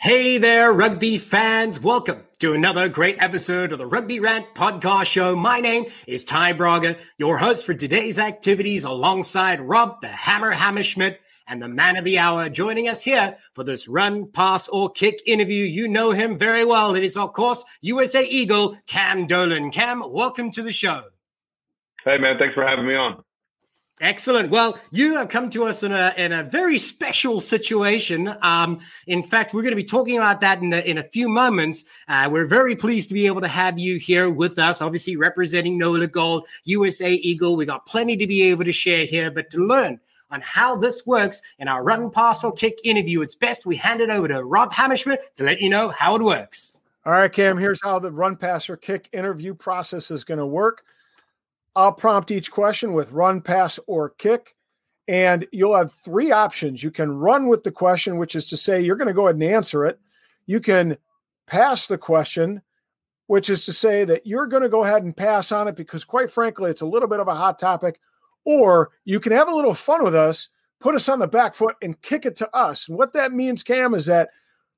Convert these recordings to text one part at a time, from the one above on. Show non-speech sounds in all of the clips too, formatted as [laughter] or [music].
Hey there, rugby fans. Welcome to another great episode of the Rugby Rant podcast show. My name is Ty Braga, your host for today's activities alongside Rob, the Hammer Hammerschmidt, and the man of the hour joining us here for this run, pass, or kick interview. You know him very well. It is, of course, USA Eagle, Cam Dolan. Cam, welcome to the show. Hey, man. Thanks for having me on. Excellent. Well, you have come to us in a in a very special situation. Um, in fact, we're going to be talking about that in a, in a few moments. Uh, we're very pleased to be able to have you here with us, obviously representing NOLA Gold, USA Eagle. We got plenty to be able to share here, but to learn on how this works in our run, pass, or kick interview, it's best we hand it over to Rob Hammerschmidt to let you know how it works. All right, Cam. Here's how the run, pass, or kick interview process is going to work. I'll prompt each question with run, pass, or kick. And you'll have three options. You can run with the question, which is to say you're going to go ahead and answer it. You can pass the question, which is to say that you're going to go ahead and pass on it because, quite frankly, it's a little bit of a hot topic. Or you can have a little fun with us, put us on the back foot, and kick it to us. And what that means, Cam, is that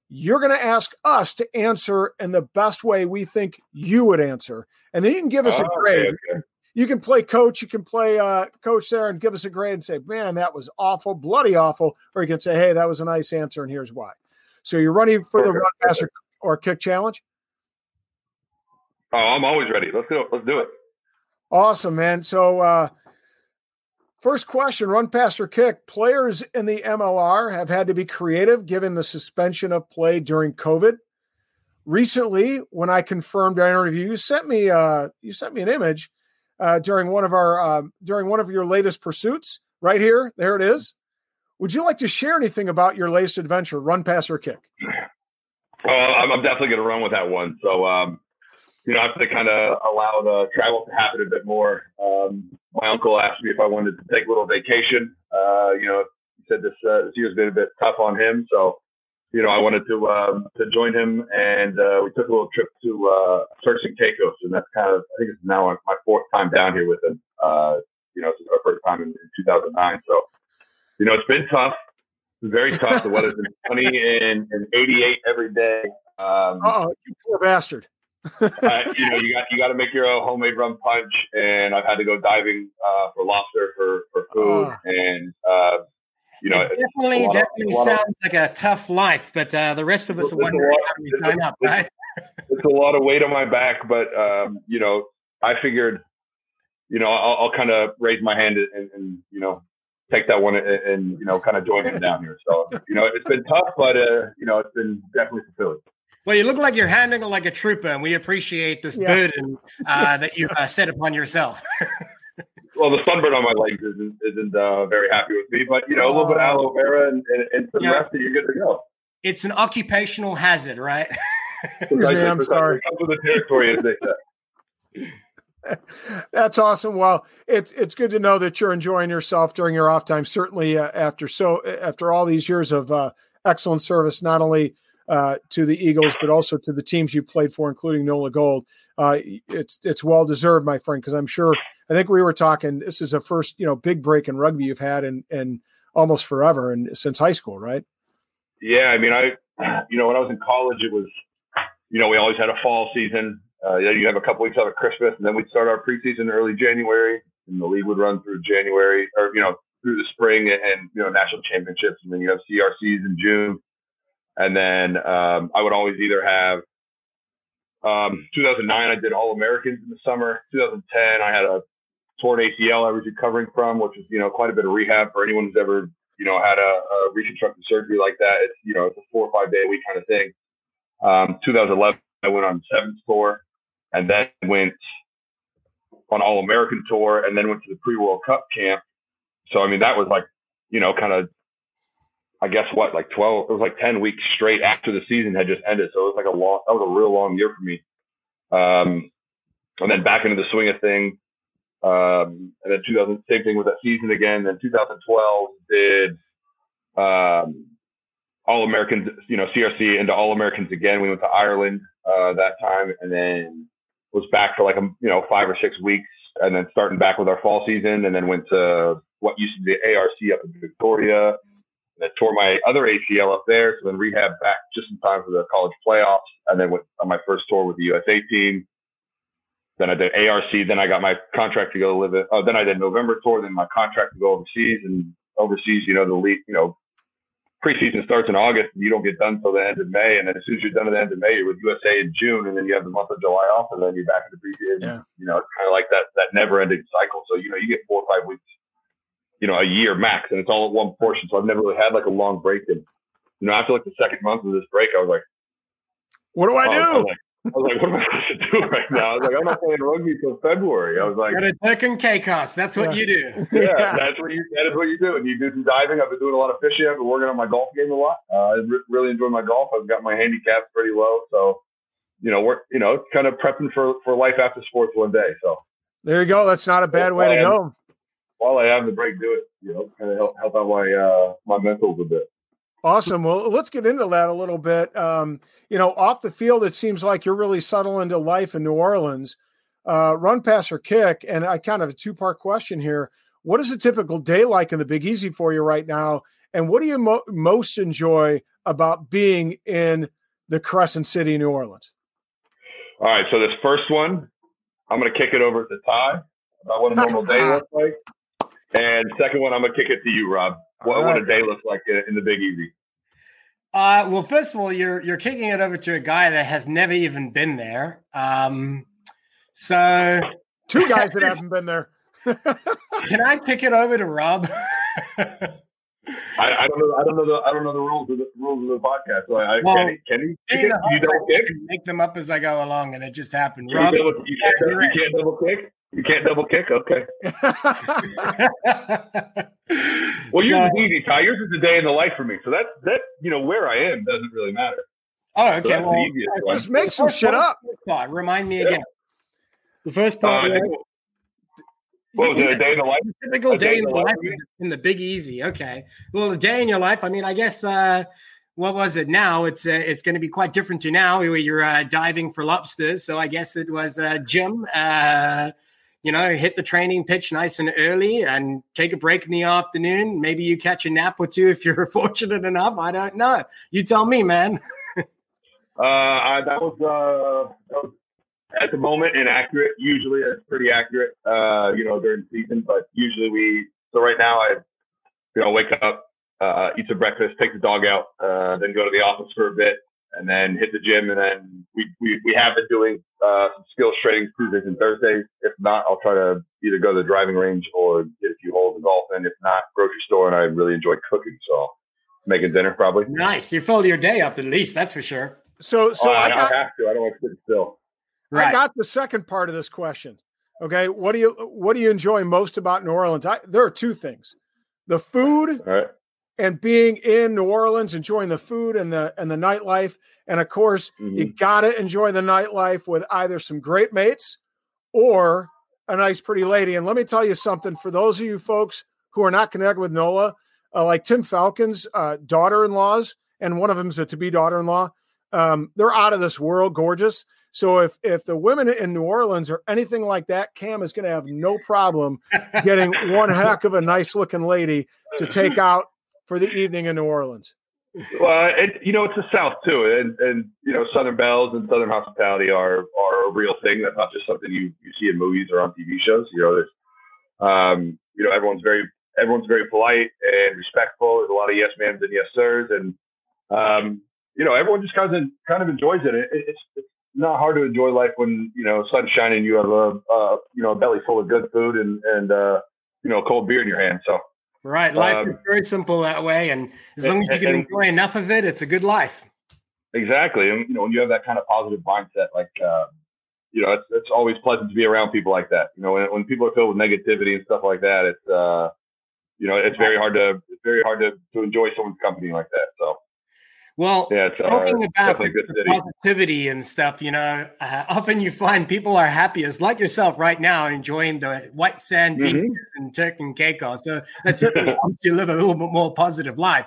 you're going to ask us to answer in the best way we think you would answer. And then you can give us Oh, a grade. okay, okay. You can play coach, you can play uh, coach there and give us a grade and say, man, that was awful, bloody awful. Or you can say, hey, that was a nice answer and here's why. So you're running for the run, pass, or, or kick challenge? Oh, I'm always ready. Let's go. Let's do it. Awesome, man. So, uh, first question run, pass, or kick. Players in the MLR have had to be creative given the suspension of play during COVID. Recently, when I confirmed our interview, you sent me uh, you sent me an image uh, during one of our uh, during one of your latest pursuits. Right here, there it is. Would you like to share anything about your latest adventure, run, pass, or kick? I'm, I'm definitely going to run with that one. So, um, you know, I have to kind of allow the travel to happen a bit more. Um, my uncle asked me if I wanted to take a little vacation. Uh, you know, he said this uh, this year's been a bit tough on him, so you know, I wanted to um, to join him, and uh, we took a little trip to uh, Turks and Caicos, and that's kind of I think it's now my fourth time down here with him. Uh, you know, since our first time in, in 2009. So, you know, it's been tough. It's very tough. The weather's been [laughs] sunny and, and 88 every day. Um, Oh, you poor bastard. [laughs] uh, you know, you got you got to make your own homemade rum punch, and I've had to go diving uh, for lobster for for food, Ah. and uh, you know, it definitely, of- definitely a lot of- sounds like a tough life, but uh, the rest of us are It's a wondering lot- how we it's a- sign up, right? it's a lot of weight on my back, but um, you know, I figured, you know, I'll, I'll kind of raise my hand and, and you know, take that one and, and you know, kind of join him down here. So you know, it's been tough, but uh, you know, it's been definitely fulfilling. Well, you look like you're handling it like a trooper, and we appreciate this Yeah. burden uh, that you've uh, set upon yourself. [laughs] Well, the sunburn on my legs isn't isn't uh, very happy with me, but you know, a little bit of aloe vera and, and, and some Yeah. rest, and you're good to go. it's an occupational hazard, right? Excuse me, I'm sorry. Comes with the territory, as they say. That's awesome. Well, it's it's good to know that you're enjoying yourself during your off time. Certainly, uh, after so after all these years of uh, excellent service, not only uh, to the Eagles but also to the teams you played for, including Nola Gold. Uh, it's it's well deserved, my friend, because I'm sure. I think we were talking. This is the first you know big break in rugby you've had in in almost forever and since high school, right? Yeah, I mean, I, you know, when I was in college, it was, you know, we always had a fall season. Uh, you have a couple weeks out of Christmas, and then we'd start our preseason early January, and the league would run through January, or you know, through the spring and, and you know, national championships, and then you have CRCs in June, and then um, I would always either have. Um, 2009, I did All Americans in the summer. 2010, I had a torn ACL I was recovering from, which is you know quite a bit of rehab for anyone who's ever you know had a, a reconstructive surgery like that. It's you know it's a four or five day a week kind of thing. Um, 2011, I went on sevens tour, and then went on All American tour, and then went to the pre World Cup camp. So I mean that was like you know kind of I guess what, like 12, it was like 10 weeks straight after the season had just ended. So it was like a long, that was a real long year for me. Um, and then back into the swing of things. Um, and then 2000, same thing with that season again. Then 2012 did, um, all Americans, you know, CRC into all Americans again. We went to Ireland, uh, that time and then was back for like, a, you know, five or six weeks and then starting back with our fall season and then went to what used to be the ARC up in Victoria and then tore my other ACL up there. So then rehab back just in time for the college playoffs. And then went on my first tour with the USA team. Then I did ARC. Then I got my contract to go live it. Oh, then I did November tour. Then my contract to go overseas and overseas, you know, the league, you know, preseason starts in August and you don't get done until the end of May. And then as soon as you're done at the end of May, you're with USA in June, and then you have the month of July off, and then you're back in the preseason. Yeah. You know, it's kind of like that that never ending cycle. So you know, you get four or five weeks you know, a year max, and it's all at one portion. So I've never really had like a long break. And you know, after like the second month of this break, I was like, "What do I do?" I like, I was like, "What am I supposed to do right now?" I was like, "I'm not playing rugby till February." I was like, "Got a deck and Caicos. That's what yeah. you do." Yeah, yeah, that's what you. That is what you do. And you do some diving. I've been doing a lot of fishing. I've been working on my golf game a lot. Uh, I re- really enjoy my golf. I've got my handicap pretty low, so you know, we're you know, kind of prepping for for life after sports one day. So there you go. That's not a bad way to go while I have the break, do it. You know, kind of help help out my uh, my mentals a bit. Awesome. Well, let's get into that a little bit. Um, you know, off the field, it seems like you're really settled into life in New Orleans. Uh, run, pass, or kick, and I kind of a two part question here. What is a typical day like in the Big Easy for you right now? And what do you mo- most enjoy about being in the Crescent City, New Orleans? All right. So this first one, I'm going to kick it over to Ty about what a normal day [laughs] looks like. And second one, I'm gonna kick it to you, Rob. What, right. what a day looks like in, the Big Easy. Uh, well, first of all, you're you're kicking it over to a guy that has never even been there. Um, so two [laughs] guys that haven't been there. [laughs] can I kick it over to Rob? I, I, don't know. I don't know the. I don't know the rules of the rules of the podcast. So I, well, can, can you? Can you, you double kick? Make them up as I go along, and it just happened. Rob, you, double, you, can't, you can't double kick. You can't double kick? Okay. [laughs] well, yours so, is easy, Ty. Yours is a day in the life for me. So that that you know where I am doesn't really matter. Oh, okay. So well, just make some shit up. Part. Remind me yeah. again. The first part. Uh, right? What was it? A day in the life? Typical day, day, in the life, life in the Big Easy. Okay. Well, a day in your life. I mean, I guess. uh what was it now? It's uh, it's going to be quite different to now where you're uh, diving for lobsters. So I guess it was uh, Jim. Uh, you know, hit the training pitch nice and early and take a break in the afternoon. Maybe you catch a nap or two if you're [laughs] fortunate enough. I don't know. You tell me, man. [laughs] uh, I, that was, uh, that was at the moment inaccurate. Usually it's pretty accurate, uh, you know, during season, but usually we, so right now I, you know, wake up, uh, eat some breakfast, take the dog out, uh, then go to the office for a bit, and then hit the gym. And then we, we, we have been doing uh, some skills training Tuesdays and Thursdays. If not, I'll try to either go to the driving range or get a few holes of golf. And if not, grocery store. And I really enjoy cooking. So making dinner probably. Nice. You filled your day up at least. That's for sure. So, so oh, I, I, got, I, have to. I don't want to sit still. Right. I got the second part of this question. Okay, what do you what do you enjoy most about New Orleans? I, there are two things: the food and being in New Orleans, enjoying the food and the and the nightlife, and of course, mm-hmm. you got to enjoy the nightlife with either some great mates or a nice, pretty lady. And let me tell you something: for those of you folks who are not connected with NOLA, uh, like Tim Falcon's uh, daughter-in-laws, and one of them is a to-be daughter-in-law, um, they're out of this world, gorgeous. So if if the women in New Orleans are anything like that, Cam is going to have no problem getting one [laughs] heck of a nice looking lady to take out for the evening in New Orleans? Well, it, you know, it's the South too, and and you know, Southern belles and Southern hospitality are are a real thing. That's not just something you you see in movies or on TV shows. You know, there's, um, you know, everyone's very everyone's very polite and respectful. There's a lot of yes ma'ams and yes sirs, and um, you know, everyone just kind of kind of enjoys it. it it's, it's not hard to enjoy life when you know sun's shining. You have a uh, you know a belly full of good food and and uh, you know a cold beer in your hand. So Right. Life um, is very simple that way. And as long as you can and, enjoy enough of it, it's a good life. Exactly. And, you know, when you have that kind of positive mindset, like, uh, you know, it's, it's always pleasant to be around people like that. You know, when, when people are filled with negativity and stuff like that, it's, uh, you know, it's very hard to it's very hard to to enjoy someone's company like that. So. Well, yeah, it's, uh, talking about the positivity and stuff, you know, uh, [laughs] often you find people are happiest, like yourself right now, enjoying the white sand mm-hmm. beaches and Turk and Caicos. So that certainly [laughs] helps you live a little bit more positive life.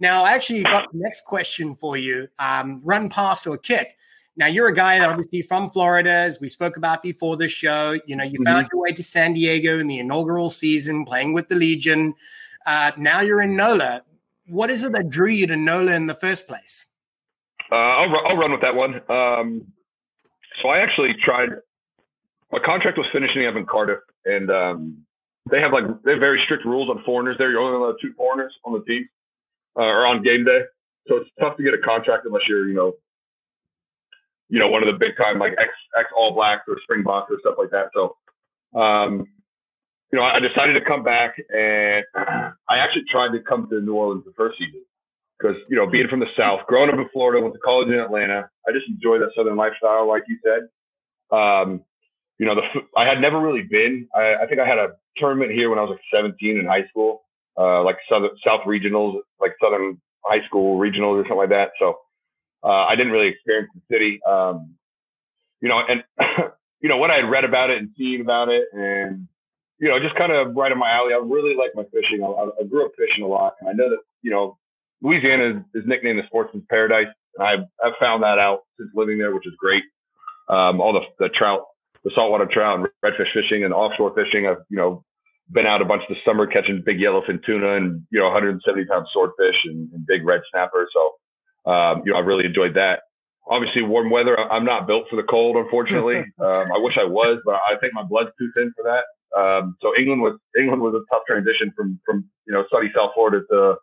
Now, I actually got the next question for you: um, run, pass, or kick. Now, you're a guy that obviously from Florida, as we spoke about before the show. You know, you mm-hmm. found your way to San Diego in the inaugural season, playing with the Legion. Uh, now you're in NOLA what is it that drew you to NOLA in the first place? Uh, I'll, I'll run with that one. Um, so I actually tried. My contract was finishing up in Cardiff, and um, they have like they have very strict rules on foreigners. There, you're only allowed two foreigners on the team uh, or on game day. So it's tough to get a contract unless you're, you know, you know, one of the big time like ex ex All Blacks or Springboks or stuff like that. So um, you know, I decided to come back and I actually tried to come to New Orleans the first season because, you know, being from the South, growing up in Florida, went to college in Atlanta, I just enjoy that Southern lifestyle, like you said. Um, you know, the I had never really been. I, I, think I had a tournament here when I was like 17 in high school, uh, like Southern South regionals, like Southern high school regionals or something like that. So uh, I didn't really experience the city. Um, you know, and [coughs] you know what I had read about it and seen about it, and you know, just kind of right in my alley. I really like my fishing. I, I, grew up fishing a lot, and I know that you know Louisiana is, is nicknamed the sportsman's paradise, and I've I've found that out since living there, which is great. Um, all the the trout, the saltwater trout, and redfish fishing, and offshore fishing. I've you know been out a bunch this summer catching big yellowfin tuna and you know 170 pound swordfish and, and big red snapper. So um, you know I really enjoyed that obviously warm weather. I'm not built for the cold, unfortunately. [laughs] um, I wish I was, but I think my blood's too thin for that. Um, so England was England was a tough transition from from you know sunny South Florida to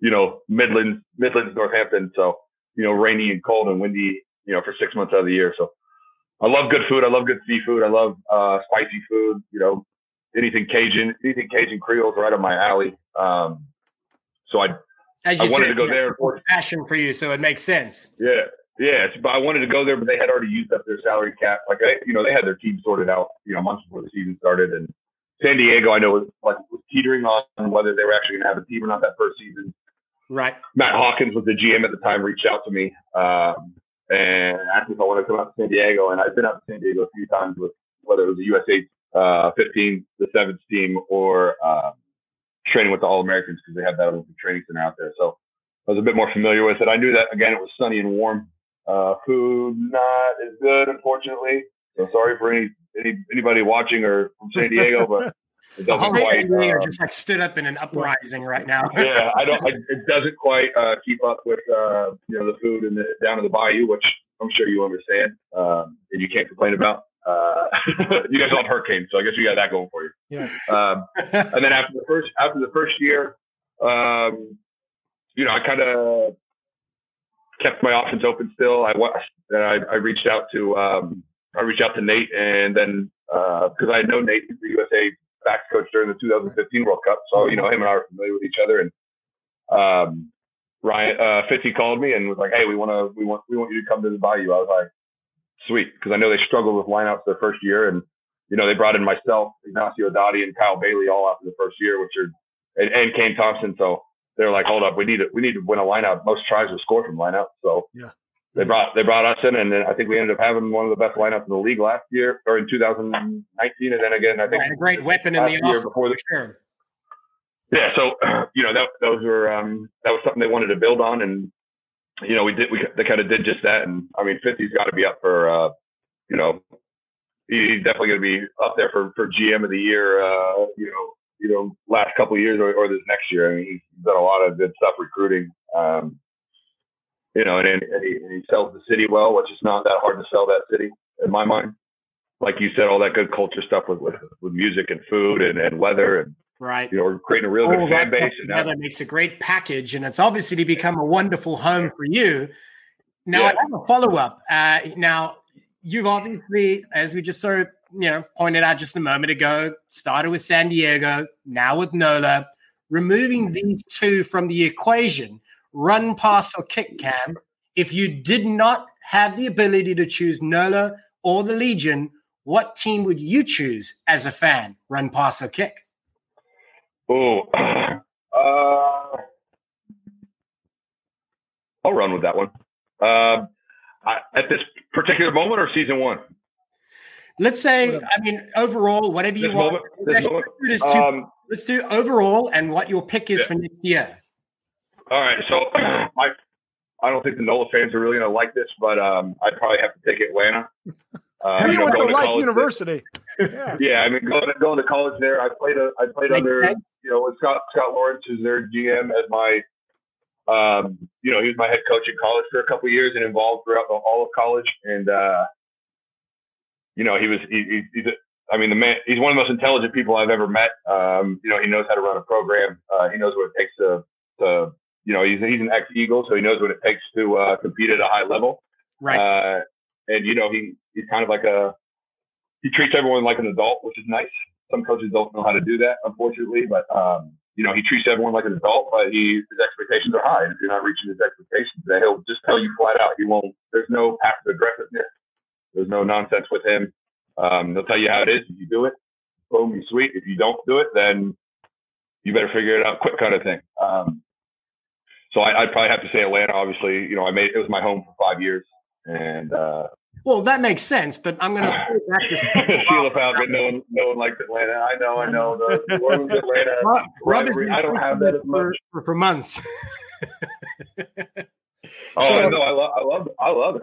you know Midlands Midlands Northampton. So you know rainy and cold and windy you know for six months out of the year. So I love good food. I love good seafood. I love uh, spicy food. You know anything Cajun, anything Cajun Creole is right up my alley. Um, so I As you I wanted said, to go there. Passion for you, so it makes sense. Yeah, yeah, but I wanted to go there, but they had already used up their salary cap. Like, they, you know, they had their team sorted out, you know, months before the season started. And San Diego, I know, was like was teetering on whether they were actually going to have a team or not that first season. Right. Matt Hawkins was the GM at the time, reached out to me um, and asked me if I wanted to come out to San Diego. And I've been out to San Diego a few times with whether it was the USA uh, 15, the sevens team, or um, training with the All Americans because they have that Olympic training center out there. So I was a bit more familiar with it. I knew that again it was sunny and warm uh, food not as good, unfortunately. So sorry for any, any anybody watching or from San Diego, but it doesn't quite. Uh, just like stood up in an uprising right now. [laughs] yeah, I don't. I, it doesn't quite uh, keep up with uh, you know the food in the down in the bayou, which I'm sure you understand, um, and you can't complain about. Uh, [laughs] you guys all have hurricanes, so I guess you got that going for you. Yeah. Um, and then after the first after the first year, um, you know, I kind of kept my options open still. I I, I reached out to um, I reached out to Nate, and then because uh, I know Nate, the USA backs coach during the 2015 World Cup, so you know him and I are familiar with each other. And um, Ryan uh, Fitzy called me and was like, "Hey, we want to we want we want you to come to the Bayou." I was like, "Sweet," because I know they struggled with lineouts their first year, and you know they brought in myself, Ignacio Dotti, and Kyle Baillie all after the first year, which are and, and Kane Thompson. So they're like, hold up, we need to we need to win a lineout. Most tries are scored from lineout. So yeah. They brought they brought us in, and then I think we ended up having one of the best lineups in the league last year or in 2019, and then again I think a great weapon in the year before the sure. Yeah, so [clears throat] you know that those were um, that was something they wanted to build on, and you know we did we they kind of did just that, and I mean Fitzy's got to be up for uh, you know he's definitely going to be up there for for GM of the year, uh, you know you know, last couple of years or, or, this next year. I mean, he's done a lot of good stuff recruiting. Um, you know, and, and, he, and, he, sells the city well, which is not that hard to sell that city in my mind. Like you said, all that good culture stuff with with, with music and food and, and weather and right. You know, we're creating a real good fan base. And now, that makes a great package, and it's obviously to become a wonderful home for you. Now, yeah. I have a follow up. Uh, now, you've obviously, as we just sort of you know, pointed out just a moment ago, started with San Diego, now with NOLA. Removing these two from the equation, run, pass, or kick cam, if you did not have the ability to choose NOLA or the Legion, what team would you choose as a fan, run, pass, or kick? Oh, [clears throat] Uh, I'll run with that one. Uh, I, at this particular moment or season one? Let's say, I mean, overall, whatever you This want. moment? This Let's do. Um, Let's do overall and what your pick is Yeah. for next year. all right. So [clears throat] I, I don't think the NOLA fans are really going to like this, but um, I'd probably have to take Atlanta. [laughs] Uh, you you know, went to going to Life college. University. [laughs] Yeah. Yeah, I mean, going to, going to college there, I played a, I played Makes under, sense. you know, with Scott Scott Lawrence, who's their GM, as my, um, you know, he was my head coach in college for a couple of years and involved throughout the, all of college. And, uh, you know, he was, he, he, he's, a, I mean, the man, he's one of the most intelligent people I've ever met. Um, you know, he knows how to run a program. Uh, he knows what it takes to, to, you know, he's, he's an ex Eagle, so he knows what it takes to uh, compete at a high level. Right. Uh, and you know, he he's kind of like a he treats everyone like an adult, which is nice. Some coaches don't know how to do that, unfortunately, but um, you know, he treats everyone like an adult, but he his expectations are high. And if you're not reaching his expectations, then he'll just tell you flat out. He won't. There's no passive aggressiveness. There's no nonsense with him. Um, he'll tell you how it is. If you do it, boom, you sweet. If you don't do it, then you better figure it out quick, kind of thing. Um, so I, I'd probably have to say Atlanta. Obviously, you know, I made it was my home for five years, and uh, well, that makes sense, but I'm going [laughs] to [laughs] back this. Sheila Falcon. No one, no one likes Atlanta. I know, I know. The, Orleans Atlanta. Rob, rivalry. I don't have that as for, much. for, for months. [laughs] Oh, So- I know. I love, I love, it. I love it.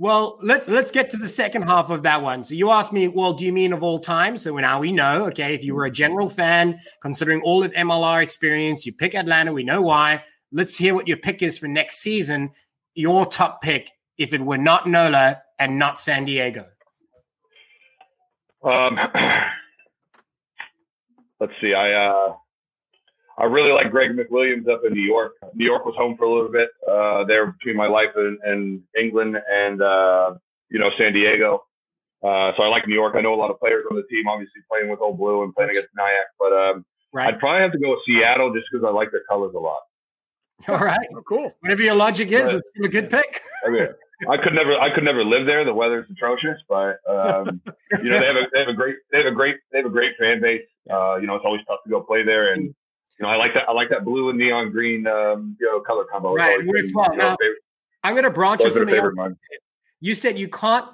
Well, let's let's get to the second half of that one. So you asked me, well, do you mean of all time? So now we know, okay, if you were a general fan, considering all of MLR experience, you pick Atlanta. We know why. Let's hear what your pick is for next season. Your top pick, if it were not Nola and not San Diego. Um, [clears throat] let's see. I uh, I really like Greg McWilliams up in New York. New York was home for a little bit. Uh, there between my life in, in England and uh, you know San Diego. Uh, so I like New York. I know a lot of players on the team. Obviously playing with Old Blue and playing against NYAC, but um, Right. I'd probably have to go with Seattle just because I like their colors a lot. All right. Oh, cool. Whatever your logic is, Right. it's a good pick. [laughs] I mean, I could never, I could never live there. The weather's atrocious, but um, [laughs] you know they have a they have a great they have a great they have a great fan base. Uh, you know it's always tough to go play there, and you know I like that I like that blue and neon green um, you know color combo. Right, works been, you know, Now, I'm going to branch you something else. You said you can't.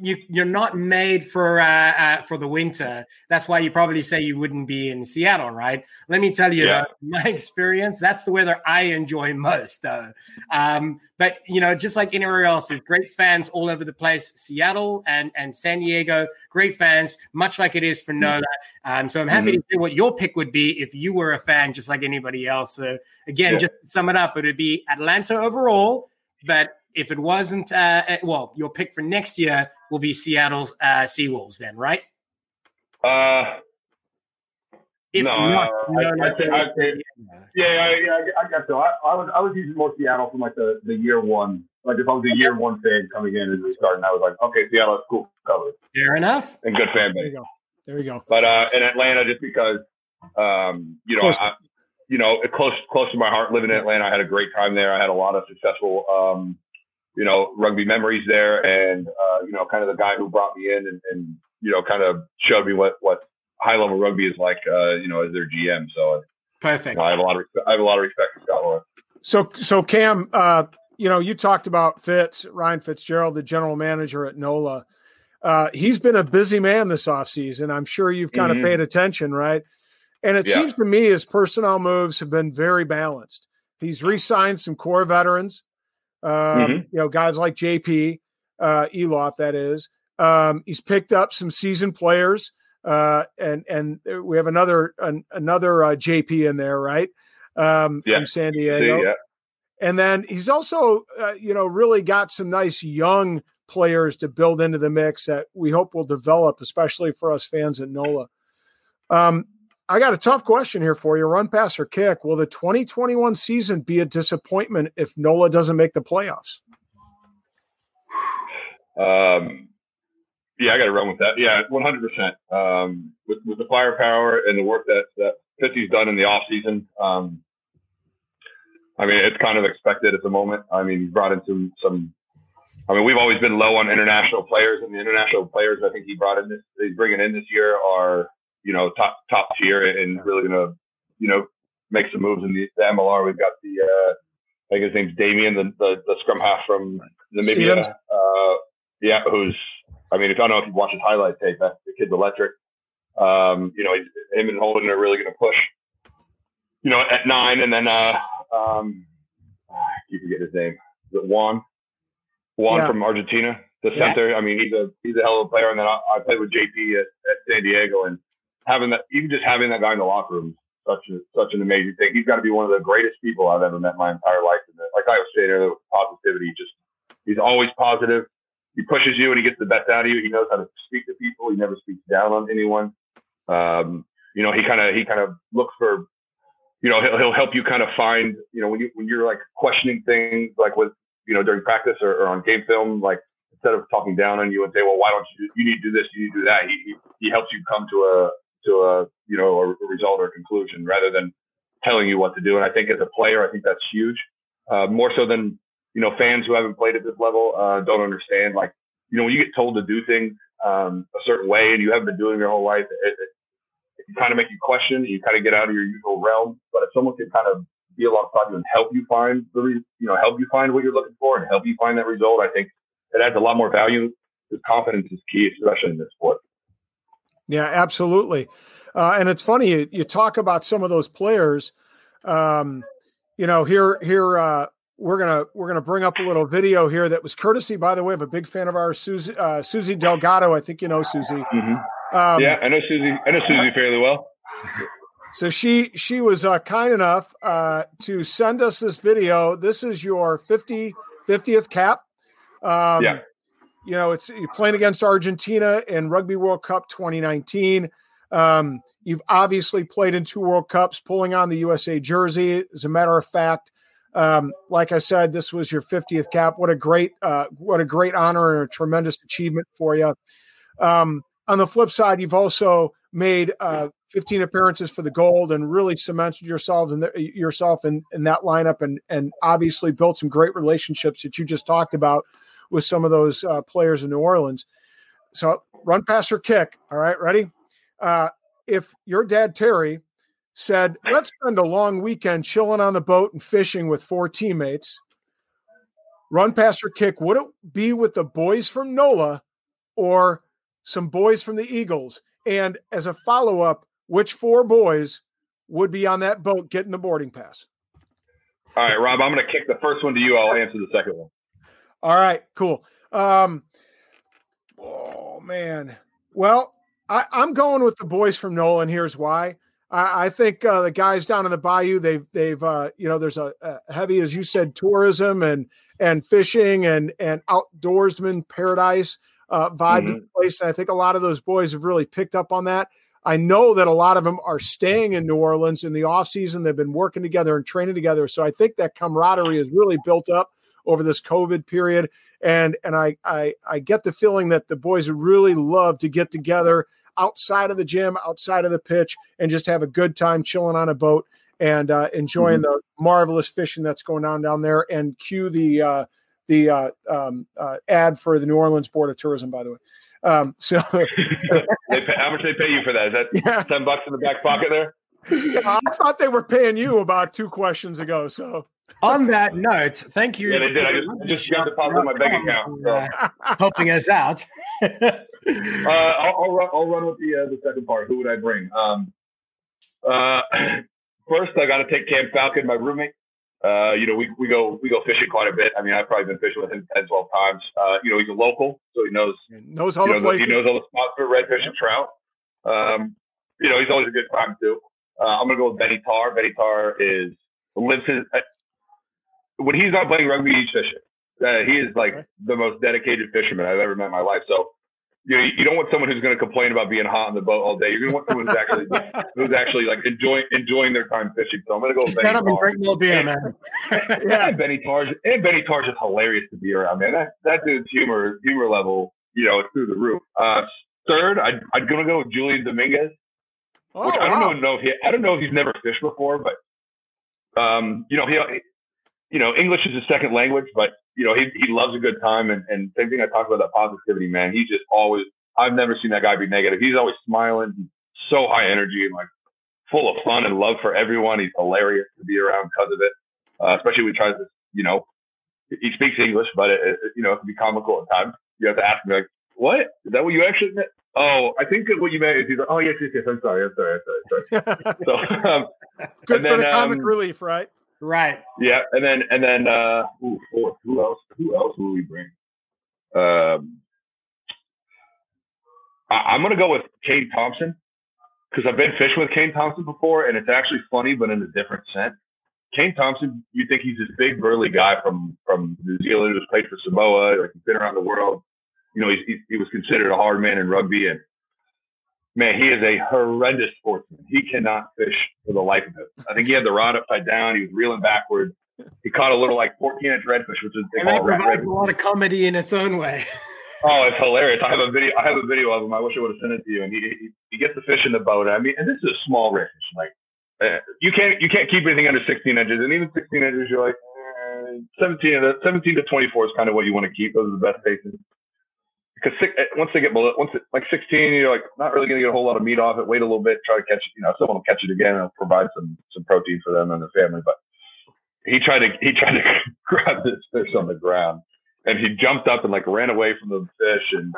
You you're not made for uh, uh, for the winter. That's why you probably say you wouldn't be in Seattle, right? Let me tell you, Yeah. though, [laughs] my experience. That's the weather I enjoy most, though. Um, but you know, just like anywhere else, there's great fans all over the place. Seattle and and San Diego, great fans, much like it is for Nola. Um, so I'm happy to hear what your pick would be if you were a fan, just like anybody else. So again, Yeah. just to sum it up, it would be Atlanta overall, but if it wasn't, uh, uh, well, your pick for next year will be Seattle uh, Seawolves, then, right? Uh, If No, not, uh, no, I- no, I think- I think- yeah, yeah, yeah, I, I guess so. I, I was I was using more Seattle from like the, the year one. Like if I was a year one fan coming in and restarting, I was like, okay, Seattle's cool colors fair enough. and good fan base. There you go. There you go. But uh, in Atlanta, just because um, you know, Close. I, you know, close close to my heart. Living in Atlanta, I had a great time there. I had a lot of successful, um, you know, rugby memories there, and uh, you know, kind of the guy who brought me in and, and you know, kind of showed me what what high level rugby is like. Uh, you know, as their GM. So you Perfect. know, I have a lot of respect, I have a lot of respect for Scott Lawrence. So, so Cam, uh, you know, you talked about Fitz, Ryan Fitzgerald, the general manager at NOLA. Uh, he's been a busy man this offseason. I'm sure you've kind Mhm. of paid attention, right? And it Yeah. seems to me his personnel moves have been very balanced. He's re-signed some core veterans, um, Mhm. you know, guys like JP uh, Eloff, that is. Um, he's picked up some seasoned players, uh, and and we have another an, another uh, JP in there, right? Um, Yeah. from San Diego. yeah. And then he's also, uh, you know, really got some nice young players to build into the mix that we hope will develop, especially for us fans at NOLA. Um, I got a tough question here for you. Run, pass, or kick. Will the 2021 season be a disappointment if NOLA doesn't make the playoffs? Um, yeah, I got to run with that. Yeah, one hundred percent. Um, with with the firepower and the work that that Fitzy's done in the off season. Um, I mean, it's kind of expected at the moment. I mean, he's brought in some some. I mean, we've always been low on international players, and the international players I think he brought in this he's bringing in this year are you know top top tier and really gonna you know make some moves in the, the MLR. We've got the uh, I think his name's Damien, the, the, the scrum half from Namibia. Uh, yeah, who's I mean, if I don't know if you watch his highlight tape, that the kid's electric. Um, you know, him and Holden are really going to push. You know, at nine, and then uh, um, you forget his name. Is it Juan? Juan yeah. from Argentina, the yeah. center. I mean, he's a he's a hell of a player. And then I, I played with JP at, at San Diego, and having that, even just having that guy in the locker room, such a, such an amazing thing. He's got to be one of the greatest people I've ever met my entire life. And like I was saying earlier, positivity, just he's always positive. He pushes you and he gets the best out of you. He knows how to speak to people. He never speaks down on anyone. Um, you know, he kind of he kind of looks for, you know, he'll, he'll help you kind of find, you know, when you when you're like questioning things like with, you know, during practice or, or on game film, like instead of talking down on you and say, well, why don't you you need to do this, you need to do that. He he, he helps you come to a to a you know a, result or a conclusion rather than telling you what to do. And I think as a player, I think that's huge, uh, more so than you know fans who haven't played at this level uh, don't understand. Like you know when you get told to do things um, a certain way and you haven't been doing your whole life, it, it, it kind of make you question. You kind of get out of your usual realm. But if someone can kind of be alongside you and help you find the you know help you find what you're looking for and help you find that result, I think it adds a lot more value. Because confidence is key, especially in this sport. Yeah, absolutely. Uh, and it's funny you, you, talk about some of those players. Um, you know, here here uh, we're gonna we're gonna bring up a little video here that was courtesy, by the way, of a big fan of ours, Susie uh, Susie Delgado. I think you know Susie. Mm-hmm. Um, yeah, I know Susie. I know Susie fairly well. So she she was uh, kind enough uh, to send us this video. This is your 50, 50th cap. Um, yeah you know, it's playing against Argentina in Rugby World Cup 2019. Um, you've obviously played in two World Cups, pulling on the USA jersey. As a matter of fact, um, like I said, this was your 50th cap. What a great, uh, what a great honor and a tremendous achievement for you. Um, on the flip side, you've also made uh, 15 appearances for the gold and really cemented yourself in the, yourself in, in that lineup and and obviously built some great relationships that you just talked about with some of those uh, players in New Orleans. So run, pass, or kick. All right, ready? Uh, if your dad Terry said, "Let's spend a long weekend chilling on the boat and fishing with four teammates," run, pass, or kick, would it be with the boys from NOLA or some boys from the Eagles? And as a follow up, which four boys would be on that boat getting the boarding pass? All right, Rob, I'm going to kick the first one to you. I'll answer the second one. All right, cool. Um, oh man. Well, I, am going with the boys from Nolan. Here's why. I, I think uh, the guys down in the bayou, they've they've uh, you know, there's a, a, heavy, as you said, tourism and and fishing and and outdoorsman paradise uh, vibe mm-hmm. to the place. And I think a lot of those boys have really picked up on that. I know that a lot of them are staying in New Orleans in the off season. They've been working together and training together. So I think that camaraderie is really built up over this COVID period. And and I I, I get the feeling that the boys really love to get together outside of the gym, outside of the pitch, and just have a good time chilling on a boat and uh, enjoying mm-hmm. the marvelous fishing that's going on down there. And cue the uh, the uh, um, uh, ad for the New Orleans Board of Tourism, by the way. Um, [laughs] so, pay, how much they pay you for that? Is that yeah. ten bucks in the back pocket there? [laughs] Yeah, I thought they were paying you about two questions ago. So on that note, thank you. Yeah, they did. I just, I just got deposited my bank account. So. Uh, helping us out. [laughs] uh, I'll, I'll, run, I'll, run, with the uh, the second part. Who would I bring? Um, uh, [clears throat] first, I got to take Cam Falcon, my roommate. Uh, you know, we, we go we go fishing quite a bit. I mean, I've probably been fishing with him 10, 12 times. Uh, you know, he's a local, so he knows he knows all the places. He knows all the spots for redfish and trout. Um, you know, he's always a good time too. I'm gonna go with Benny Tar. Benny Tar is lives his when he's not playing rugby, he's fishing. Uh, he is like the most dedicated fisherman I've ever met in my life. So you know, you don't want someone who's going to complain about being hot on the boat all day. You're going to want someone who's actually [laughs] who's actually like enjoying enjoying their time fishing. So I'm going to go with Benny Tar. Drink more beer, man. [laughs] yeah, Benny Tar's and Benny Tar's is hilarious to be around, man. That that dude's humor humor level, you know, it's through the roof. Uh, third, I'd I'm going to go with Julian Dominguez. Oh, which I don't wow. know if he I don't know if he's never fished before, but um, you know, he you know, English is his second language, but you know, he he loves a good time and, and same thing I talked about that positivity, man. He just always I've never seen that guy be negative. He's always smiling, so high energy and like full of fun and love for everyone. He's hilarious to be around because of it, uh, especially when he tries to, you know, he speaks English, but it, it, you know, it can be comical at times. You have to ask him like, "What is that? What you actually meant?" Oh, I think what you meant is he's like, "Oh yes, yes, yes. I'm sorry, I'm sorry, I'm sorry." sorry. [laughs] so, um, good for then, the comic um, relief, right? Right. Yeah, and then and then uh, who, else? Who else will we bring? Um, I, am gonna go with Kane Thompson because I've been fishing with Kane Thompson before, and it's actually funny, but in a different sense. Kane Thompson, you think he's this big burly guy from from New Zealand who's played for Samoa, like he's been around the world. You know, he's, he, he was considered a hard man in rugby, and man, he is a horrendous sportsman. He cannot fish for the life of him. I think he had the rod upside down. He was reeling backward. He caught a little like 14 inch redfish, which is and that provides a lot of comedy in its own way. [laughs] oh, it's hilarious. I have a video. I have a video of him. I wish I would have sent it to you. And he, he, he gets the fish in the boat. I mean, and this is a small redfish. Like uh, you can't you can't keep anything under 16 inches, and even 16 inches, you're like eh, 17 to 17 to 24 is kind of what you want to keep. Those are the best paces because eh, once they get below, once it, like 16, you're like not really going to get a whole lot of meat off it. Wait a little bit, try to catch. You know, someone will catch it again and provide some some protein for them and their family. But he tried to he tried to [laughs] grab this fish on the ground, and he jumped up and like ran away from the fish, and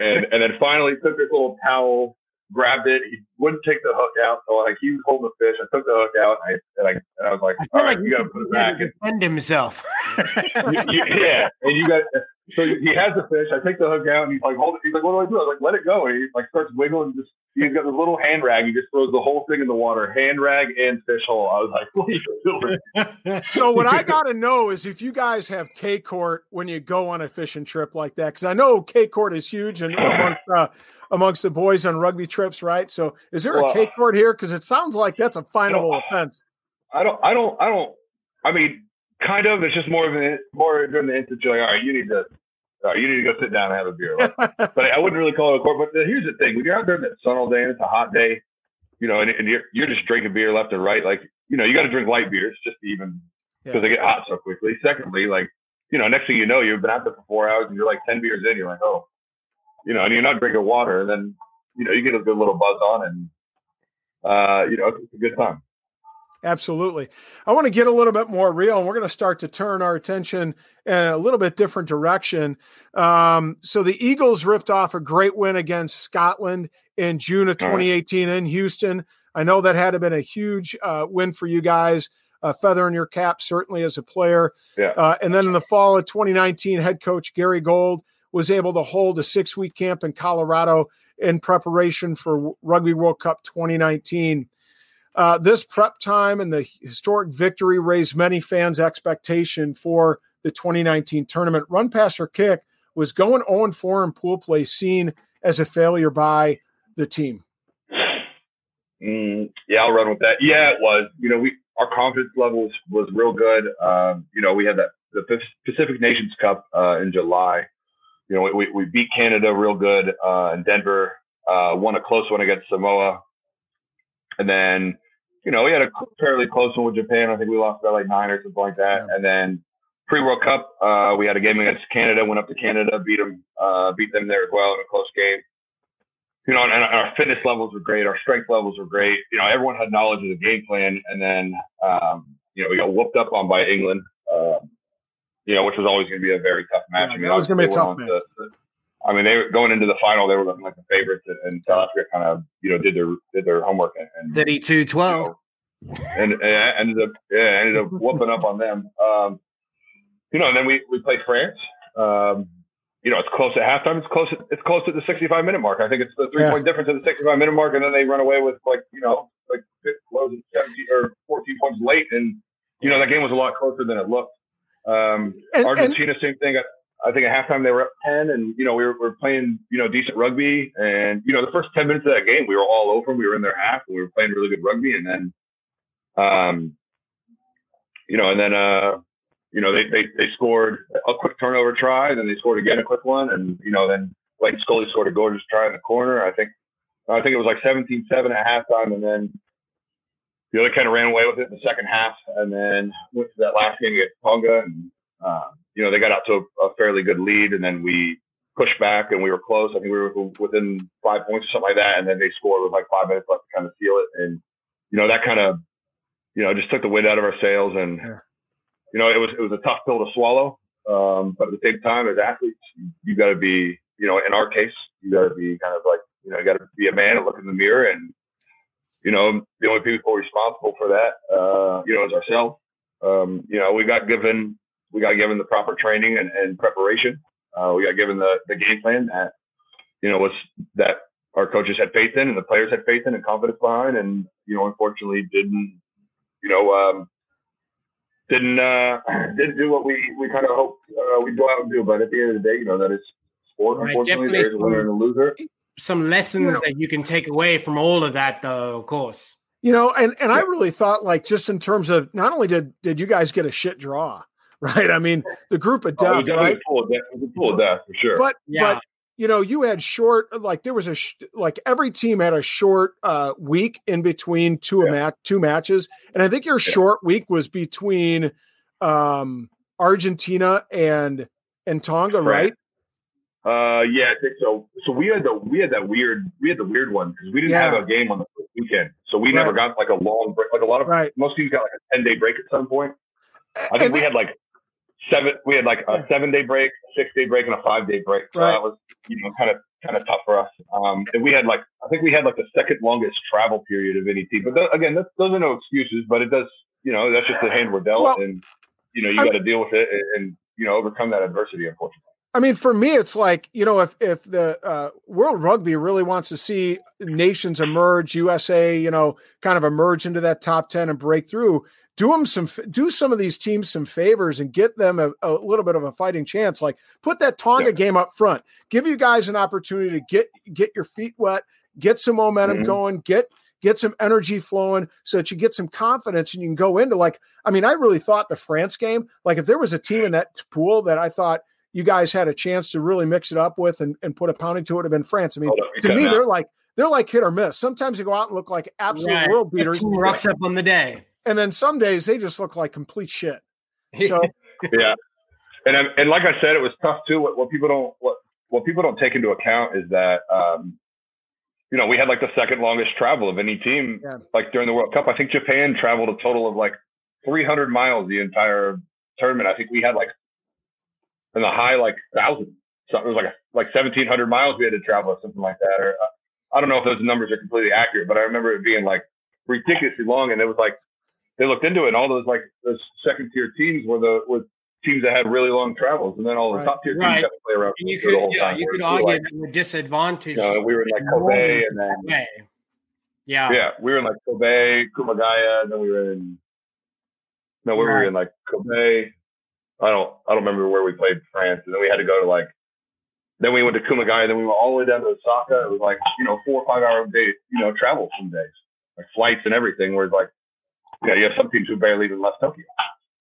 and and then finally took this little towel, grabbed it. He wouldn't take the hook out, so like he was holding the fish. I took the hook out, and I and I, and I was like, all right, like you got to put it back. And defend himself. [laughs] you, you, yeah, and you got so he has the fish. I take the hook out, and he's like, "Hold it." He's like, "What do I do?" I was like, "Let it go." And he like starts wiggling. Just he's got this little hand rag. He just throws the whole thing in the water, hand rag and fish hole. I was like, [laughs] "What are you doing?" [laughs] so what I got to know is if you guys have K court when you go on a fishing trip like that, because I know K court is huge and amongst, uh, amongst the boys on rugby trips, right? So is there well, a K court here? Because it sounds like that's a finable offense. I don't. I don't. I don't. I mean, kind of. It's just more of an more during the instance. You're like, all right, you need to, all right, you need to go sit down and have a beer. but I wouldn't really call it a court. But here's the thing: when you're out there in the sun all day and it's a hot day, you know, and, and you're you're just drinking beer left and right. Like, you know, you got to drink light beers just to even because yeah. they get hot so quickly. Secondly, like, you know, next thing you know, you've been out there for four hours and you're like ten beers in. You're like, oh, you know, and you're not drinking water, and then you know you get a good little buzz on, and uh, you know, it's a good time. Absolutely. I want to get a little bit more real, and we're going to start to turn our attention in a little bit different direction. Um, so the Eagles ripped off a great win against Scotland in June of 2018 in Houston. I know that had to been a huge uh, win for you guys, a feather in your cap, certainly as a player. Yeah. Uh, and then in the fall of 2019, head coach Gary Gold was able to hold a six week camp in Colorado in preparation for Rugby World Cup 2019. Uh, this prep time and the historic victory raised many fans' expectation for the 2019 tournament. Run, pass, or kick was going 0 4 in pool play, seen as a failure by the team. Mm, yeah, I'll run with that. Yeah, it was. You know, we our confidence level was, was real good. Um, you know, we had that the Pacific Nations Cup uh, in July. You know, we, we beat Canada real good uh, in Denver. Uh, won a close one against Samoa, and then you know, we had a fairly close one with Japan. I think we lost by like nine or something like that. Yeah. And then pre World Cup, uh, we had a game against Canada. Went up to Canada, beat them, uh, beat them there as well in a close game. You know, and, and, our fitness levels were great. Our strength levels were great. You know, everyone had knowledge of the game plan. And then, um, you know, we got whooped up on by England. Um, you know, which was always going to be a very tough match. Yeah, I mean, it was going to be a tough match. I mean, they were going into the final. They were looking like the favorites, and South Africa kind of, you know, did their did their homework and, and 32 12. You know, and, and ended up yeah, ended up whooping up on them. Um, you know, and then we we played France. Um, you know, it's close at halftime. It's close. It's close to the 65 minute mark. I think it's the three yeah. point difference at the 65 minute mark, and then they run away with like you know like 17 or 14 points late, and you know that game was a lot closer than it looked. Um, and, Argentina, and, same thing. I think at halftime they were up 10 and, you know, we were, we were playing, you know, decent rugby. And, you know, the first 10 minutes of that game, we were all over them. We were in their half and we were playing really good rugby. And then, um, you know, and then, uh, you know, they, they, they scored a quick turnover try, then they scored again a quick one. And, you know, then like Scully scored a gorgeous try in the corner. I think, I think it was like 17 7 at halftime. And then the other kind of ran away with it in the second half. And then went to that last game against Tonga. And, uh, you know, they got out to a, a, fairly good lead, and then we pushed back, and we were close. I think we were within five points or something like that, and then they scored with like five minutes left to kind of seal it. And you know, that kind of, you know, just took the wind out of our sails. And, you know, it was, it was a tough pill to swallow. Um, but at the same time, as athletes, you, you got to be, you know, in our case, you got to be kind of like, you know, you got to be a man and look in the mirror. And, you know, the only people responsible for that, uh, you know, is ourselves. Um, you know, we got given, we got given the proper training and, and preparation. Uh, we got given the, the game plan that, you know, was that our coaches had faith in and the players had faith in and confidence behind. And, you know, unfortunately didn't, you know, um, didn't, uh, [clears throat] didn't do what we, we kind of hoped, uh, we'd go out and do. But at the end of the day, you know, that is sport. Right, Unfortunately, definitely there's a winner and a loser. Some lessons You know- that you can take away from all of that, though, of course. You know, and and I really thought like just in terms of not only did did you guys get a shit draw, right? I mean, the group of Oh, death, we got right? a pool of death, it was a pool of death for sure. But Yeah. but you know, you had short like there was a sh- like every team had a short uh week in between two Yeah. mat two matches, and I think your short week was between um Argentina and and Tonga, right? Right. Uh, yeah, I think so. So we had the we had that weird we had the weird one because we didn't Yeah. have a game on the first weekend, so we never got like a long break. Like a lot of Right. most teams got like a ten day break at some point. I think And we had like seven. We had like a seven day break, six day break, and a five day break. So Right. that was you know kind of kind of tough for us. Um, and we had like I think we had like the second longest travel period of any team. But th- again, that's, those are no excuses. But it does you know that's just the hand we're dealt, Well, and you know you got to deal with it and, and you know overcome that adversity. Unfortunately. I mean, for me, it's like you know, if if the uh, World Rugby really wants to see nations emerge, USA, you know, kind of emerge into that top ten and break through, do them some, do some of these teams some favors and get them a, a little bit of a fighting chance. Like put that Tonga Yeah. game up front, give you guys an opportunity to get get your feet wet, get some momentum Mhm. going, get get some energy flowing so that you get some confidence and you can go into like I mean I really thought the France game like if there was a team in that pool that I thought you guys had a chance to really mix it up with and, and put a pounding to it have been France. I mean Hold to me out. they're like they're like hit or miss. Sometimes they go out and look like absolute Right. world The beaters team rocks up on the day. And then some days they just look like complete shit. So [laughs] yeah, and I'm- and like I said, it was tough too. What, what people don't what what people don't take into account is that um, you know we had like the second longest travel of any team. Yeah. Like during the World Cup, I think Japan traveled a total of like 300 miles the entire tournament. I think we had like in the high like thousand. So it was like a, like 1700 miles we had to travel or something like that. Or uh, I don't know if those numbers are completely accurate, but I remember it being like ridiculously long. And it was like they looked into it, and all those like those second tier teams were the were teams that had really long travels, and then all the Right. top tier teams Right. had to play around. And you the could, whole yeah, time. you could we argue like, that we're you know, we were in like Kobe, and then. Yeah. yeah, we were in like Kobe, Kumagaya, and then we were in no, we were Right. in like Kobe. I don't I don't remember where we played France, and then we had to go to like. Then we went to Kumagaya, then we went all the way down to Osaka. It was like you know four or five hour day, you know, travel some days, like flights and everything. Whereas like, yeah, you have some teams who barely even left Tokyo.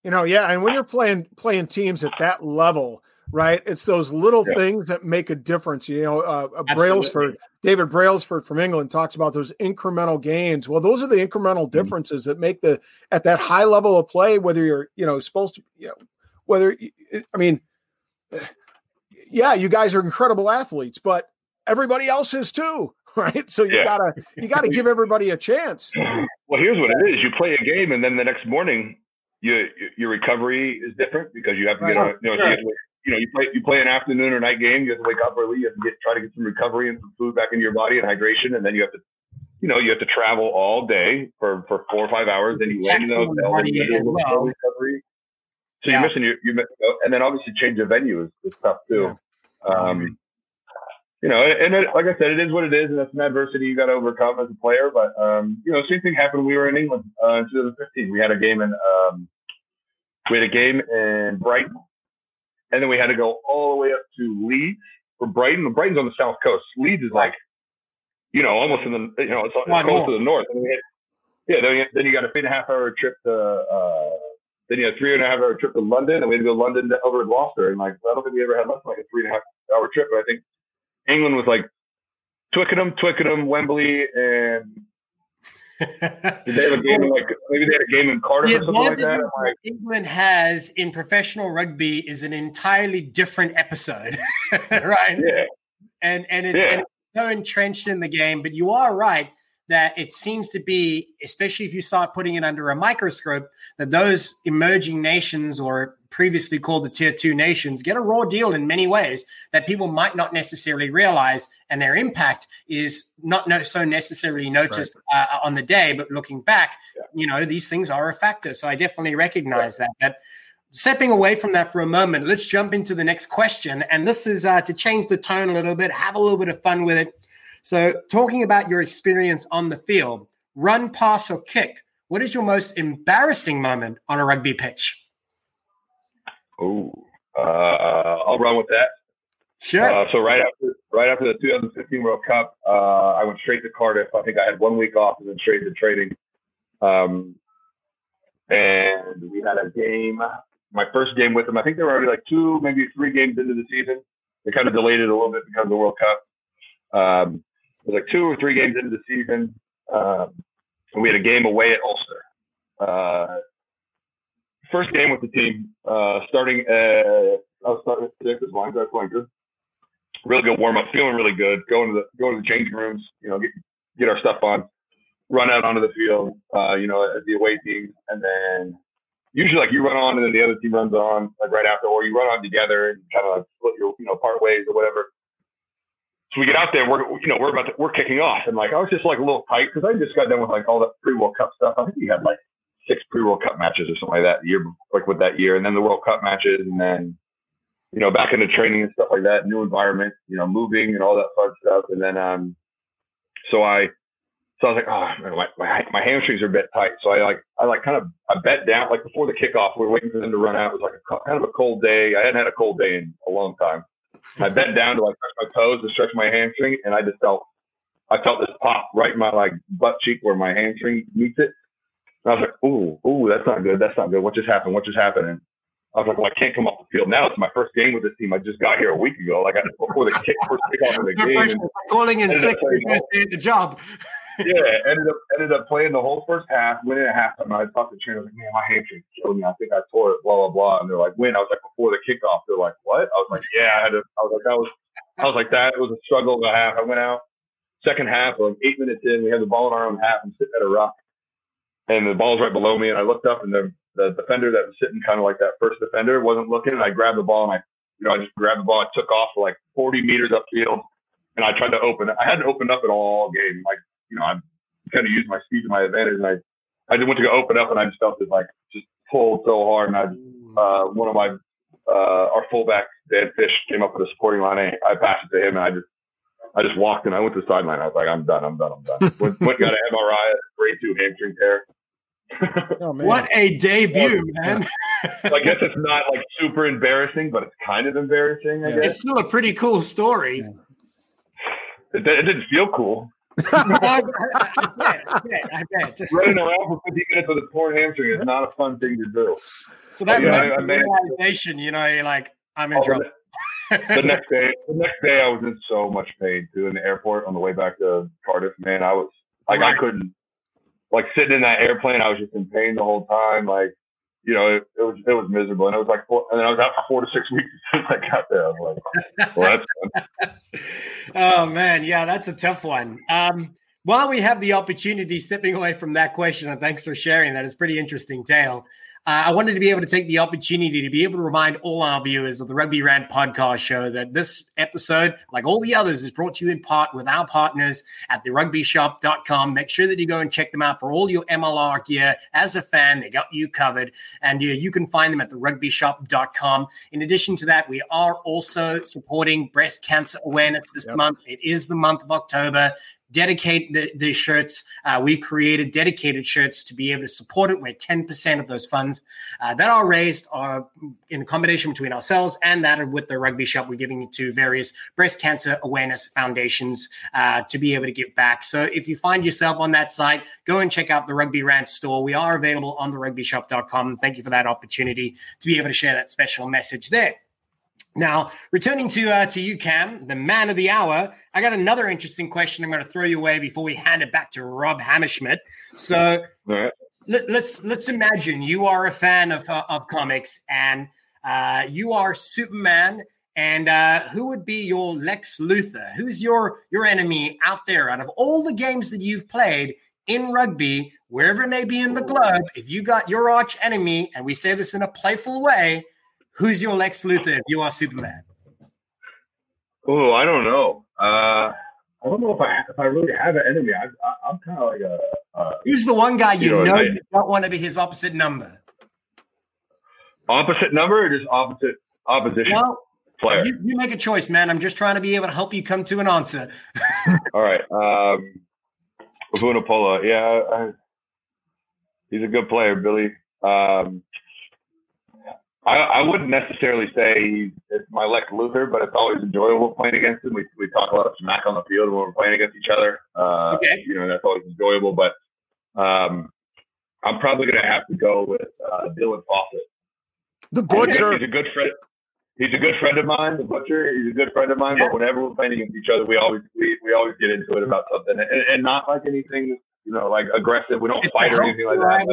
You know, yeah, and when you're playing playing teams at that level, right? It's those little Yeah. things that make a difference. You know, uh, uh, Brailsford, David Brailsford from England talks about those incremental gains. Well, those are the incremental Mm-hmm. differences that make the at that high level of play. Whether you're, you know, supposed to, you know, whether I mean, [sighs] yeah, you guys are incredible athletes, but everybody else is too, [laughs] right? So you Yeah. gotta you gotta [laughs] give everybody a chance. [laughs] Well, here's what it is: you play a game, and then the next morning, you, your recovery is different because you have to get Right. on. You know, Sure. you, to, you know, you play you play an afternoon or night game. You have to wake up early. You have to get try to get some recovery and some food back into your body and hydration, and then you have to, you know, you have to travel all day for for four or five hours. Then you land in the hotel. Then you do a little well. recovery. So Yeah. you're missing your you miss, and then obviously change of venue is, is tough too. Um, you know, and it, like I said, it is what it is, and that's an adversity you got to overcome as a player. But um, you know, same thing happened. We were in England uh, in 2015. We had a game in um, we had a game in Brighton, and then we had to go all the way up to Leeds for Brighton. Brighton's on the south coast. Leeds is like, you know, almost in the you know it's, it's close not? to the north. And had, yeah, then you, then you got a three and a half hour trip to. Uh, then you had a three and a half hour trip to London, and we had to go London to over to Gloucester. And like, I don't think we ever had less than like a three and a half hour trip. But I think England was like Twickenham, Twickenham, Wembley, and [laughs] did they have a game in like maybe they had a game in Cardiff The or something like that? like, England has in professional rugby is an entirely different episode, [laughs] right? yeah, And and it's, Yeah. and it's so entrenched in the game. But you are right. That it seems to be, especially if you start putting it under a microscope, that those emerging nations or previously called the tier two nations get a raw deal in many ways that people might not necessarily realize, and their impact is not no, so necessarily noticed right. uh, on the day, but looking back, yeah. you know, these things are a factor. So I definitely recognize that. That stepping away from that for a moment, let's jump into the next question, and this is uh, to change the tone a little bit, have a little bit of fun with it. So, talking about your experience on the field, run, pass, or kick, what is your most embarrassing moment on a rugby pitch? Oh, uh, I'll run with that. Sure. Uh, so right after right after the 2015 World Cup, uh, I went straight to Cardiff. I think I had one week off and then straight to training. Um, and we had a game, my first game with them. I think they were already like two, maybe three games into the season. They kind of delayed it a little bit because of the World Cup. Um, it was like two or three games into the season. Um, we had a game away at Ulster. Uh, first game with the team, uh, starting I was starting at six as linebacker flanker. Really good warm up, feeling really good. Going to the going to the changing rooms, you know, get get our stuff on, run out onto the field, uh, you know, as the away team, and then usually like you run on and then the other team runs on like right after, or you run on together and kind of split your you know part ways or whatever. So we get out there, we're you know we're about to, we're kicking off, and like I was just like a little tight because I just got done with like all the pre World Cup stuff. I think we had like six pre World Cup matches or something like that year like with that year, and then the World Cup matches, and then you know back into training and stuff like that, new environment, you know, moving and all that fun stuff, and then um, so I. So I was like, oh, my, my, my hamstrings are a bit tight. So I like, I like kind of, I bet down, like before the kickoff, we are waiting for them to run out. It was like a, kind of a cold day. I hadn't had a cold day in a long time. I bent down to like my toes to stretch my hamstring, and I just felt I felt this pop right in my like butt cheek where my hamstring meets it. And I was like, ooh, ooh, that's not good. That's not good. What just happened? What just happened? And I was like, well, I can't come off the field now. It's my first game with this team. I just got here a week ago. Like I, before the kick, first kickoff of the game. And calling in sick to the job. Yeah, ended up ended up playing the whole first half, winning at halftime. I talked to the trainer, like, man, my hamstring killed me. I think I tore it, blah blah blah. And they're like, win. I was like, before the kickoff, they're like, what? I was like, yeah, I had to. I was like, that was. I was like, that was a struggle of a half. I went out second half, like eight minutes in, we had the ball in our own half and sitting at a ruck, and the ball's right below me, and I looked up, and the the defender that was sitting kind of like that first defender wasn't looking, and I grabbed the ball and I, you know, I just grabbed the ball, I took off for like 40 meters upfield, and I tried to open it. I hadn't opened up at all game, like you know, I'm kind of used my speed to my advantage. And I, I just went to go open up and I just felt it like just pulled so hard. And I, uh, one of my, uh, our fullback, Dan Fish, came up with a supporting line. I, I passed it to him and I just, I just walked and I went to the sideline. I was like, I'm done. I'm done. I'm done. went, went got an MRI, grade two hamstring tear. oh, [laughs] what a debut, man! so I guess it's not like super embarrassing, but it's kind of embarrassing. I yeah. guess it's still a pretty cool story. It, it, didn't feel cool. I bet, I bet, I bet. Running around for 50 minutes with a torn hamstring is not a fun thing to do. So that yeah, I, I realization, you know, like, I'm in oh, trouble. the next day, the next day, I was in so much pain too in the airport on the way back to Cardiff. Man, I was like, right. I couldn't, like sitting in that airplane. I was just in pain the whole time. Like, you know, it, it was it was miserable, and it was like, four, and then I was out for four to six weeks [laughs] since I got there. I was like, well, that's [laughs] oh man, yeah, that's a tough one. Um, while we have the opportunity, stepping away from that question, and thanks for sharing that, it's pretty interesting tale. Uh, I wanted to be able to take the opportunity to be able to remind all our viewers of the Rugby Rant podcast show that this episode, like all the others, is brought to you in part with our partners at therugbyshop.com. Make sure that you go and check them out for all your MLR gear. As a fan, they got you covered. And yeah, you can find them at therugbyshop.com. In addition to that, we are also supporting breast cancer awareness this yep. month. It is the month of October dedicate the, the shirts. Uh, we've created dedicated shirts to be able to support it, where 10% of those funds uh, that are raised are in a combination between ourselves and that with the rugby shop. We're giving it to various breast cancer awareness foundations uh, to be able to give back. So if you find yourself on that site, go and check out the Rugby Rant store. We are available on the rugbyshop.com. Thank you for that opportunity to be able to share that special message there. Now, returning to uh, to you, Cam, the man of the hour, I got another interesting question. I'm going to throw you away before we hand it back to Rob Hammerschmidt. So right. let, us let's, let's imagine you are a fan of uh, of comics and uh, you are Superman, And uh, who would be your Lex Luthor? Who's your your enemy out there? Out of all the games that you've played in rugby, wherever it may be in the globe, if you got your arch enemy, and we say this in a playful way, who's your Lex Luthor if you are Superman? Oh, I don't know. Uh, I don't know if I if I really have an enemy. I, I, I'm kind of like a. Uh, Who's the one guy you, You know, know you don't want to be his opposite number? opposite number or just opposite opposition Well, player. you, you make a choice, man. I'm just trying to be able to help you come to an answer. [laughs] All right. Um, Vunipola, yeah, I, he's a good player, Billy. Um, I, I wouldn't necessarily say it's my Lex Luthor, but it's always enjoyable playing against him. We, we talk a lot of smack on the field when we're playing against each other. Uh, Okay. You know, that's always enjoyable. But um, I'm probably going to have to go with uh, Dylan Fawcett. The butcher. he's a good friend. He's a good friend of mine, the butcher. He's a good friend of mine. But whenever we're playing against each other, we always we, we always get into it about something, and, and not like anything, you know, like aggressive. We don't It's fight or anything like that.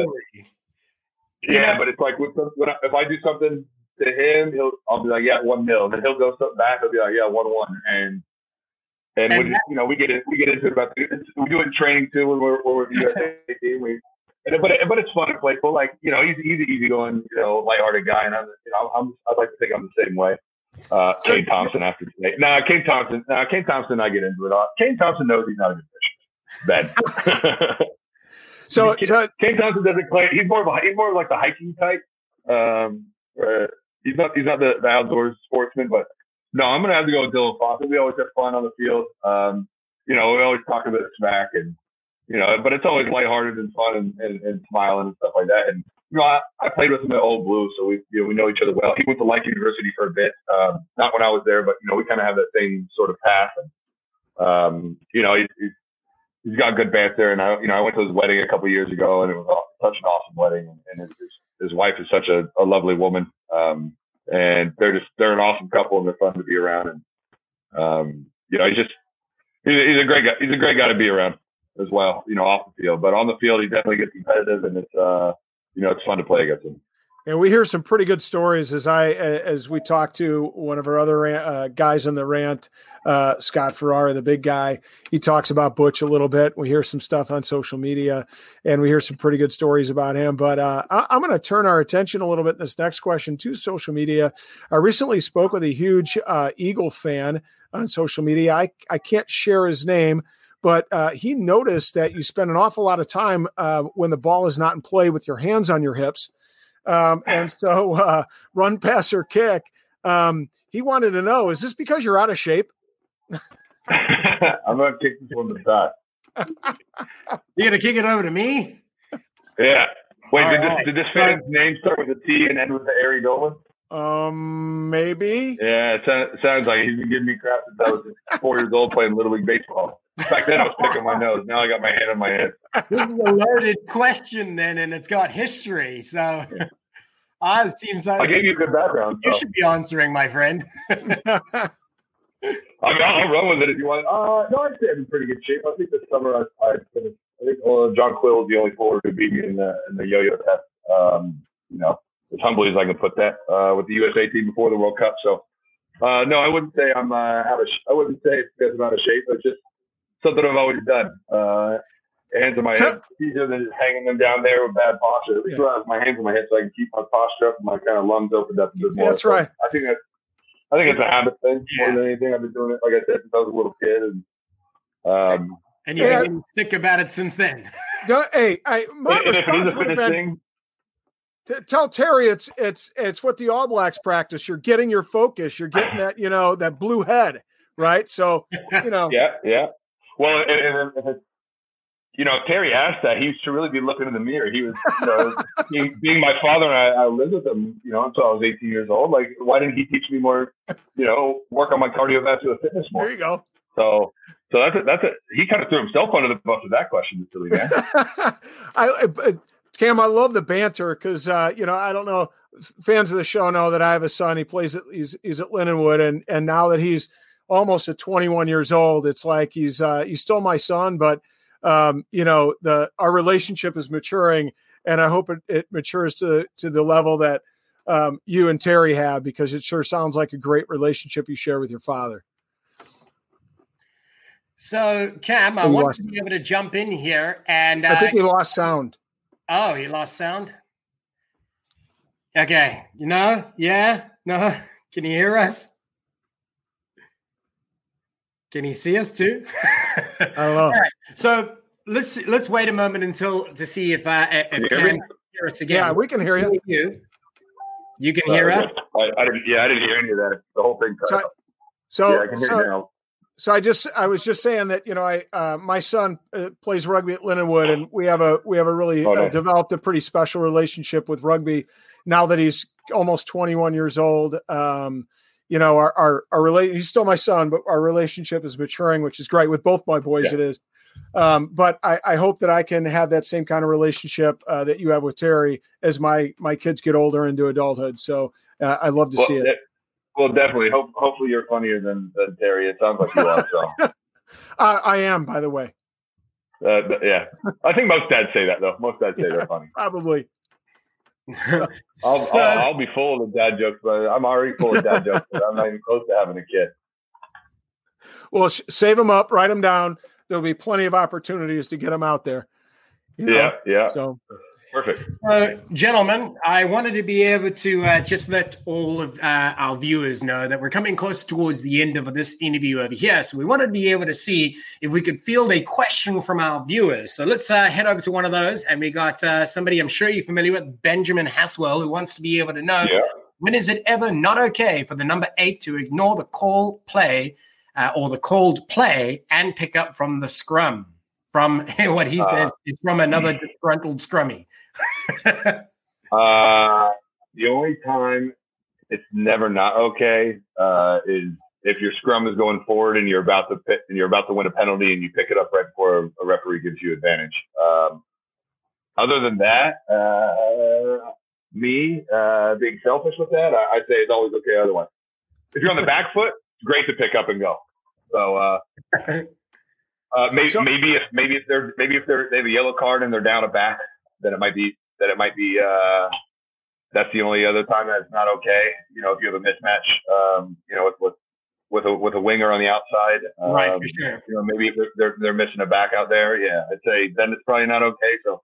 Yeah, Yeah. but it's like with some, when I, if I do something to him, he'll I'll be like, yeah, one mil. And then he'll go something back. He'll be like, yeah, one one. And and, And when that- you know we get it, we get into it about we do it in training too when we're, when we're [laughs] USA team. We and, but but it's fun and playful. Like you know, he's he's an easygoing, you know, lighthearted guy, and I'm you know I'm I'd like to think I'm the same way. Uh, Kane Thompson after today. Nah, Kane Thompson. Nah, Kane Thompson. I get into it. Uh, Kane Thompson knows he's not a good fisherman. Ben. [laughs] So, so Kane Thompson doesn't play. He's more of a, he's more of like the hiking type. Um, uh, he's not he's not the, the outdoors sportsman, but no, I'm gonna have to go with Dylan Fawcett. We always have fun on the field. Um, you know, we always talk a bit of smack and you know, but it's always lighthearted and fun and, and, and smiling and stuff like that. And you know, I, I played with him at Old Blue, so we you know we know each other well. He went to Life University for a bit, um, not when I was there, but you know we kind of have that same sort of path. And um, you know, he, he's he's got good banter, and I you know I went to his wedding a couple years ago, and it was such an awesome wedding, and, his his wife is such a, a lovely woman, um, and they're just they're an awesome couple, and they're fun to be around, and um, you know he's just he's a, he's a great guy. He's a great guy to be around as well, you know, off the field, but on the field he definitely gets competitive, and it's uh you know it's fun to play against him. And we hear some pretty good stories as I as we talk to one of our other uh, guys in the rant, uh, Scott Ferrara, the big guy. He talks about Butch a little bit. We hear some stuff on social media, and we hear some pretty good stories about him. But uh, I, I'm going to turn our attention a little bit in this next question to social media. I recently spoke with a huge uh, Eagle fan on social media. I I can't share his name. But uh, he noticed that you spend an awful lot of time uh, when the ball is not in play with your hands on your hips. Um, [laughs] and so, uh, run, pass, or kick. Um, he wanted to know: Is this because you're out of shape? I'm gonna kick this one to the side. [laughs] You're gonna kick it over to me? Yeah. Wait, All did right. this did this fan's name start with a T and end with the Ari Dolan? Um, maybe. Yeah, it sounds like he's been giving me crap since I was four years old playing little league baseball. Back then I was picking my nose. Now I got my hand on my head. [laughs] This is a loaded question, then, and it's got history. So, [laughs] it seems I gave you a good background. you So. should be answering, my friend. [laughs] I mean, I'll, run with it if you want. Uh, no, I'd say I'm in pretty good shape. I think this summer I, I finished. I think uh, John Quill is the only forward who beat me in the in the yo-yo test. Um, you know, as humbly as I can put that uh, with the USA team before the World Cup. So, uh, no, I wouldn't say I'm uh, out of. Sh- I wouldn't say it's because I'm out of shape. It's just something I've always done. Uh, hands on my So- head. It's easier than just hanging them down there with bad posture. At least when I have my hands on my head, so I can keep my posture up and my kind of lungs opened up a bit more. That's So right. I think that's. I think it's a habit thing more than anything. I've been doing it, like I said, since I was a little kid, and um, And you Yeah. didn't stick about it since then. [laughs] No, hey, I my and if it is response a would have fitness been thing, to tell Terry it's it's it's what the All Blacks practice. You're getting your focus. You're getting that you know that blue head, right? So you know, [laughs] yeah, yeah. Well, and, and it's, you know, if Terry asked that, he should really be looking in the mirror. He was, you know, [laughs] being, being my father, and I, I lived with him, you know, until I was 18 years old. Like, why didn't he teach me more? You know, work on my cardiovascular fitness more. there you go. So, so that's a, that's a. He kind of threw himself under the bus with that question, silly man. [laughs] I, I Cam, I love the banter because uh, you know I don't know fans of the show know that I have a son. He plays at he's he's at Lindenwood, and and now that he's almost at 21 years old, it's like he's uh, he's still my son, but um, you know the our relationship is maturing, and I hope it, it matures to to the level that um, you and Terry have because it sure sounds like a great relationship you share with your father. So, Cam, I want to be able to jump in here, and uh, I think he lost sound. Oh, he lost sound. Okay, you know, yeah, no, [laughs] can you hear us? Can he see us too? [laughs] I don't [laughs] know. All right, so let's let's wait a moment until to see if uh, if Cam can hear us again. Yeah, we can hear you. You, you can hear uh, us. I, I, didn't. Yeah, I didn't hear any of that. The whole thing. So, so, yeah, I can hear so, now so I just I was just saying that you know I uh, my son uh, plays rugby at Lindenwood and we have a we have a really oh, uh, developed a pretty special relationship with rugby now that he's almost 21 years old. Um, you know our our our relate he's still my son, but our relationship is maturing, which is great with both my boys. Yeah. It is. Um, but I, I, hope that I can have that same kind of relationship uh, that you have with Terry as my my kids get older into adulthood. So uh, I love to well, see it. Well, definitely. Hope, hopefully, you're funnier than, than Terry. It sounds like you are. So, [laughs] uh, I am, by the way. Uh, yeah, I think most dads say that though. Most dads say yeah, they're funny. Probably. [laughs] I'll, so, I'll, I'll, be full of dad jokes, but I'm already full of dad jokes. I'm not even close to having a kid. Well, sh- save them up, write them down. There'll be plenty of opportunities to get them out there. You know? Yeah, yeah. So Perfect. Uh, gentlemen, I wanted to be able to uh, just let all of uh, our viewers know that we're coming close towards the end of this interview over here. So we wanted to be able to see if we could field a question from our viewers. So let's uh, head over to one of those. And we got uh, somebody I'm sure you're familiar with, Benjamin Haswell, who wants to be able to know yeah. when is it ever not okay for the number eight to ignore the call play uh, or the called play and pick up from the scrum? from [laughs] what he uh, says is from another disgruntled scrummy. [laughs] uh, the only time it's never not okay uh, is if your scrum is going forward and you're about to pit, and you're about to win a penalty and you pick it up right before a referee gives you advantage. Um, other than that, uh, me uh, being selfish with that, I, would say it's always okay. Otherwise, if you're on the back foot, it's great to pick up and go. So uh, [laughs] Uh, maybe maybe if maybe if they're maybe if they're they have a yellow card and they're down a back, then it might be that it might be uh, that's the only other time that's not okay. You know, if you have a mismatch, um, you know, with with with a with a winger on the outside, um, right? For sure. You know, maybe they're, they're, they're missing a back out there, yeah, I'd say then it's probably not okay. So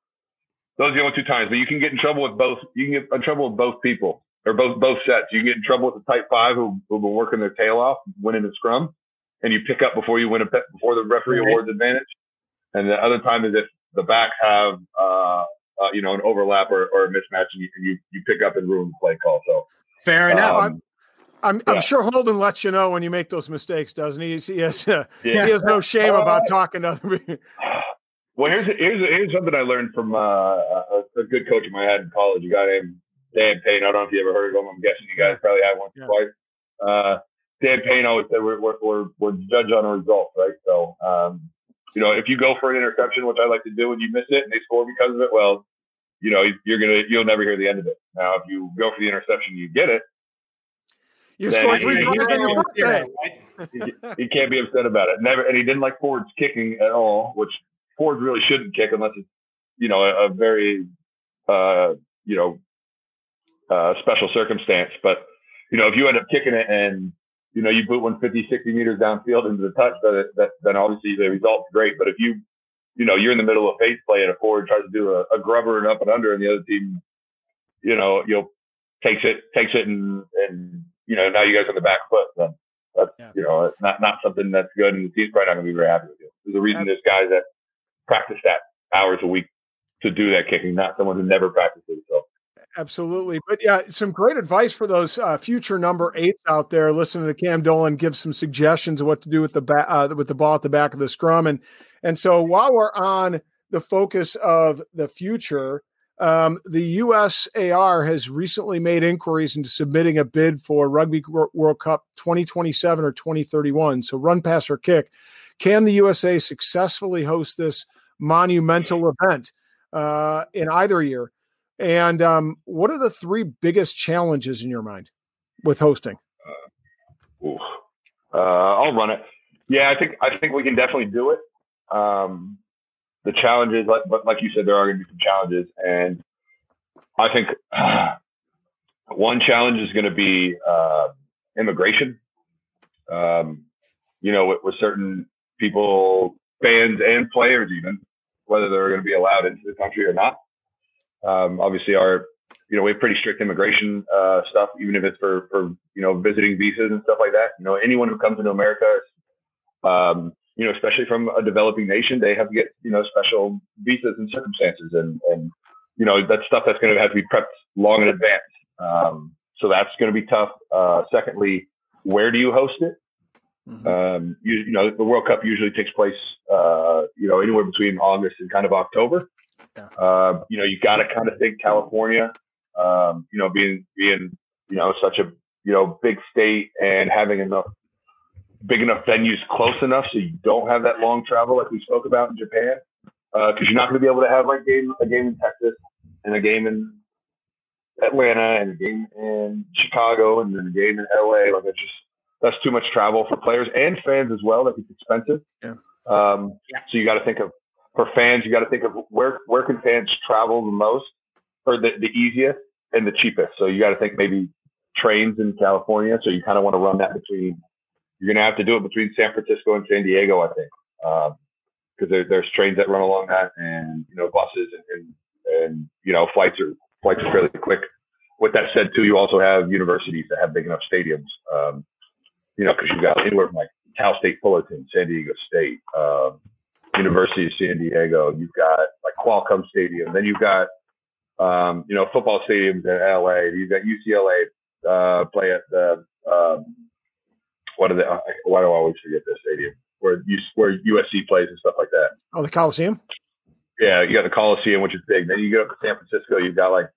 those are the only two times. But you can get in trouble with both. You can get in trouble with both people or both both sets. You can get in trouble with the tight five who who've been working their tail off, winning the scrum, and you pick up before you win a before the referee right. awards advantage. And the other time is if the back have uh, uh, you know an overlap or, or a mismatch, and you, you you pick up and ruin the play call. So fair enough. Um, I'm, I'm, yeah. I'm, sure Holden lets you know when you make those mistakes, doesn't he? He has, uh, yeah. he has no shame uh, [laughs] about talking to other people. Well, here's here's here's something I learned from uh, a, a, good coach of I had in college, a guy named Dan Payne. I don't know if you ever heard of him. I'm guessing you guys probably have once yeah. or twice. Uh, Dan Payne always said we're, we're, we're, we're judged on a result, right? So, um, you know, if you go for an interception, which I like to do, and you miss it and they score because of it, well, you know, you're gonna you'll never hear the end of it. Now, if you go for the interception, you get it. You score three times on your birthday. He can't be upset about it. Never, and he didn't like Ford's kicking at all, which Ford really shouldn't kick unless it's you know a, a very uh, you know uh, special circumstance. But you know, if you end up kicking it and you know, you boot one 50, 60 meters downfield into the touch, that, that, then obviously the result's great. But if you, you know, you're in the middle of phase play and a forward tries to do a, a grubber and up and under and the other team, you know, you'll takes it, takes it and, and, you know, now you guys on the back foot, then that's, yeah. you know, it's not, not something that's good. And the team's probably not going to be very happy with you. There's a reason there's guys that practice that hours a week to do that kicking, not someone who never practices. So Absolutely. But yeah, some great advice for those uh, future number eights out there listening to Cam Dolan give some suggestions of what to do with the ba- uh, with the ball at the back of the scrum. And, and so while we're on the focus of the future, um, the USAR has recently made inquiries into submitting a bid for Rugby World Cup 2027 or 2031. So run, pass, or kick. Can the USA successfully host this monumental event uh, in either year? And um, what are the three biggest challenges in your mind with hosting? Uh, uh, I'll run it. Yeah, I think I think we can definitely do it. Um, the challenges, like, but like you said, there are going to be some challenges, and I think uh, [sighs] one challenge is going to be uh, immigration. Um, you know, with, with certain people, fans and players, even whether they're going to be allowed into the country or not. Um, obviously, our you know we have pretty strict immigration uh, stuff, even if it's for for you know visiting visas and stuff like that. You know, anyone who comes into America, um, you know, especially from a developing nation, they have to get you know special visas and circumstances, and and you know that's stuff that's going to have to be prepped long in advance. Um, so that's going to be tough. Uh, secondly, where do you host it? Mm-hmm. Um, you, you, know, the World Cup usually takes place, uh, you know, anywhere between August and kind of October. Yeah. Uh, you know, you got to kind of think California, um, you know, being, being, you know, such a, you know, big state and having enough, big enough venues close enough so you don't have that long travel like we spoke about in Japan. Uh, cause you're not going to be able to have like game, a game in Texas and a game in Atlanta and a game in Chicago and then a game in LA. Like it's just, that's too much travel for players and fans as well. That it's expensive. Yeah. Um, yeah. So you got to think of for fans, you got to think of where where can fans travel the most or the, the easiest and the cheapest. So you got to think maybe trains in California. So you kind of want to run that between. You're going to have to do it between San Francisco and San Diego, I think, because um, there, there's trains that run along that, and you know buses and, and and you know flights are flights are fairly quick. With that said, too, you also have universities that have big enough stadiums. Um, you know, because you've got anywhere from like Cal State Fullerton, San Diego State, um, University of San Diego. You've got like Qualcomm Stadium. Then you've got, um, you know, football stadiums in LA. You've got UCLA uh, play at the, um, what are they? Why do I always forget this stadium where you, where USC plays and stuff like that? Oh, the Coliseum. Yeah, you got the Coliseum, which is big. Then you go up to San Francisco. You've got like,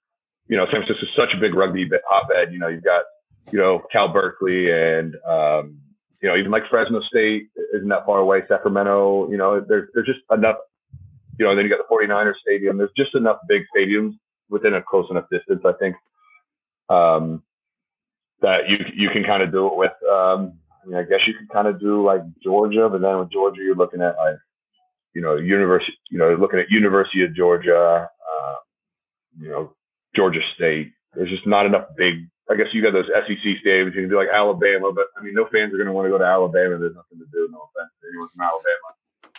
you know, San Francisco is such a big rugby hotbed. You know, you've got you know, Cal Berkeley and, um, you know, even like Fresno State isn't that far away. Sacramento, you know, there's, there's just enough, you know, then you got the 49ers stadium. There's just enough big stadiums within a close enough distance, I think, um, that you, you can kind of do it with, um, I, mean, I guess you can kind of do like Georgia, but then with Georgia, you're looking at like, you know, university, you know, looking at University of Georgia, uh, you know, Georgia State. There's just not enough big I guess you got those SEC stadiums. You can do like Alabama, but I mean, no fans are going to want to go to Alabama. There's nothing to do. No offense to anyone from Alabama.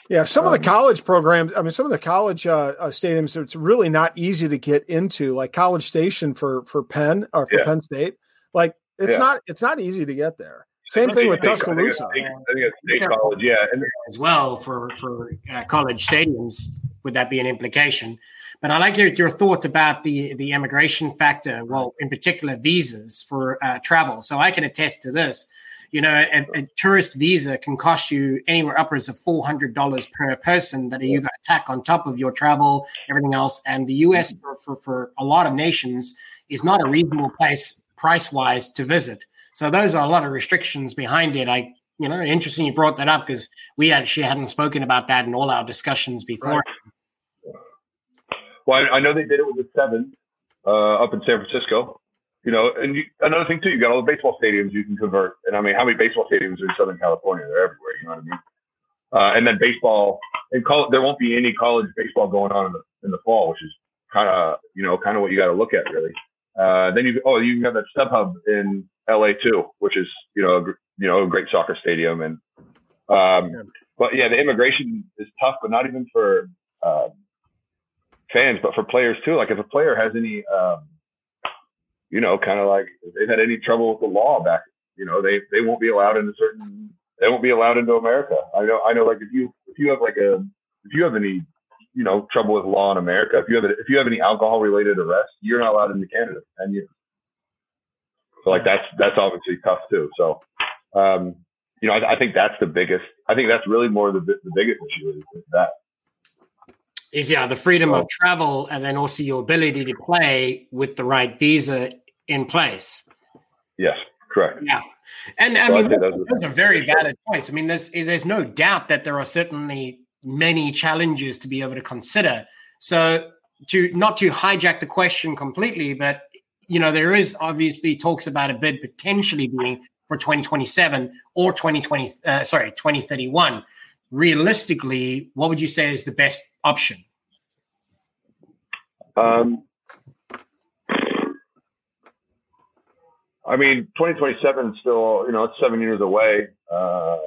Yeah, some um, of the um, college programs. I mean, some of the college uh, uh, stadiums. It's really not easy to get into. Like College Station for for Penn or for yeah. Penn State. Like it's yeah. not it's not easy to get there. Same thing with Tuscaloosa. I think, I think it's state college, yeah, and, as well for for uh, college stadiums. Would that be an implication? But I like your, your thought about the, the immigration factor, well, in particular, visas for uh, travel. So I can attest to this. You know, a, a, tourist visa can cost you anywhere upwards of $400 per person that you got to tack on top of your travel, everything else. And the US, for, for, for a lot of nations, is not a reasonable place price wise to visit. So those are a lot of restrictions behind it. I you know, interesting you brought that up because we actually hadn't spoken about that in all our discussions before. Right. Well, I, I know they did it with the seven uh, up in San Francisco. You know, and you, another thing too, you got all the baseball stadiums you can convert. And I mean, how many baseball stadiums are in Southern California? They're everywhere. You know what I mean? Uh, and then baseball and call, there won't be any college baseball going on in the in the fall, which is kind of you know kind of what you got to look at really. Uh, then you oh you have that StubHub in LA too, which is you know a, you know a great soccer stadium and um, but yeah, the immigration is tough, but not even for uh, fans, but for players too. Like if a player has any, um, you know, kind of like if they've had any trouble with the law back, you know, they they won't be allowed into certain. They won't be allowed into America. I know. I know. Like if you if you have like a if you have any you know trouble with law in America, if you have a, if you have any alcohol related arrests, you're not allowed into Canada for ten years. So like that's that's obviously tough too. So um, you know, I, I, think that's the biggest. I think that's really more the the biggest issue is, that. Is yeah the freedom of travel and then also your ability to play with the right visa in place. Yes correct. Yeah. And so i mean those, those are very valid points. I mean there's there's no doubt that there are certainly many challenges to be able to consider. So to not to hijack the question completely but you know there is obviously talks about a bid potentially being for 2027 or 2020 uh, sorry 2031 realistically, what would you say is the best option? Um, I mean, 2027 still, you know, it's seven years away. Uh,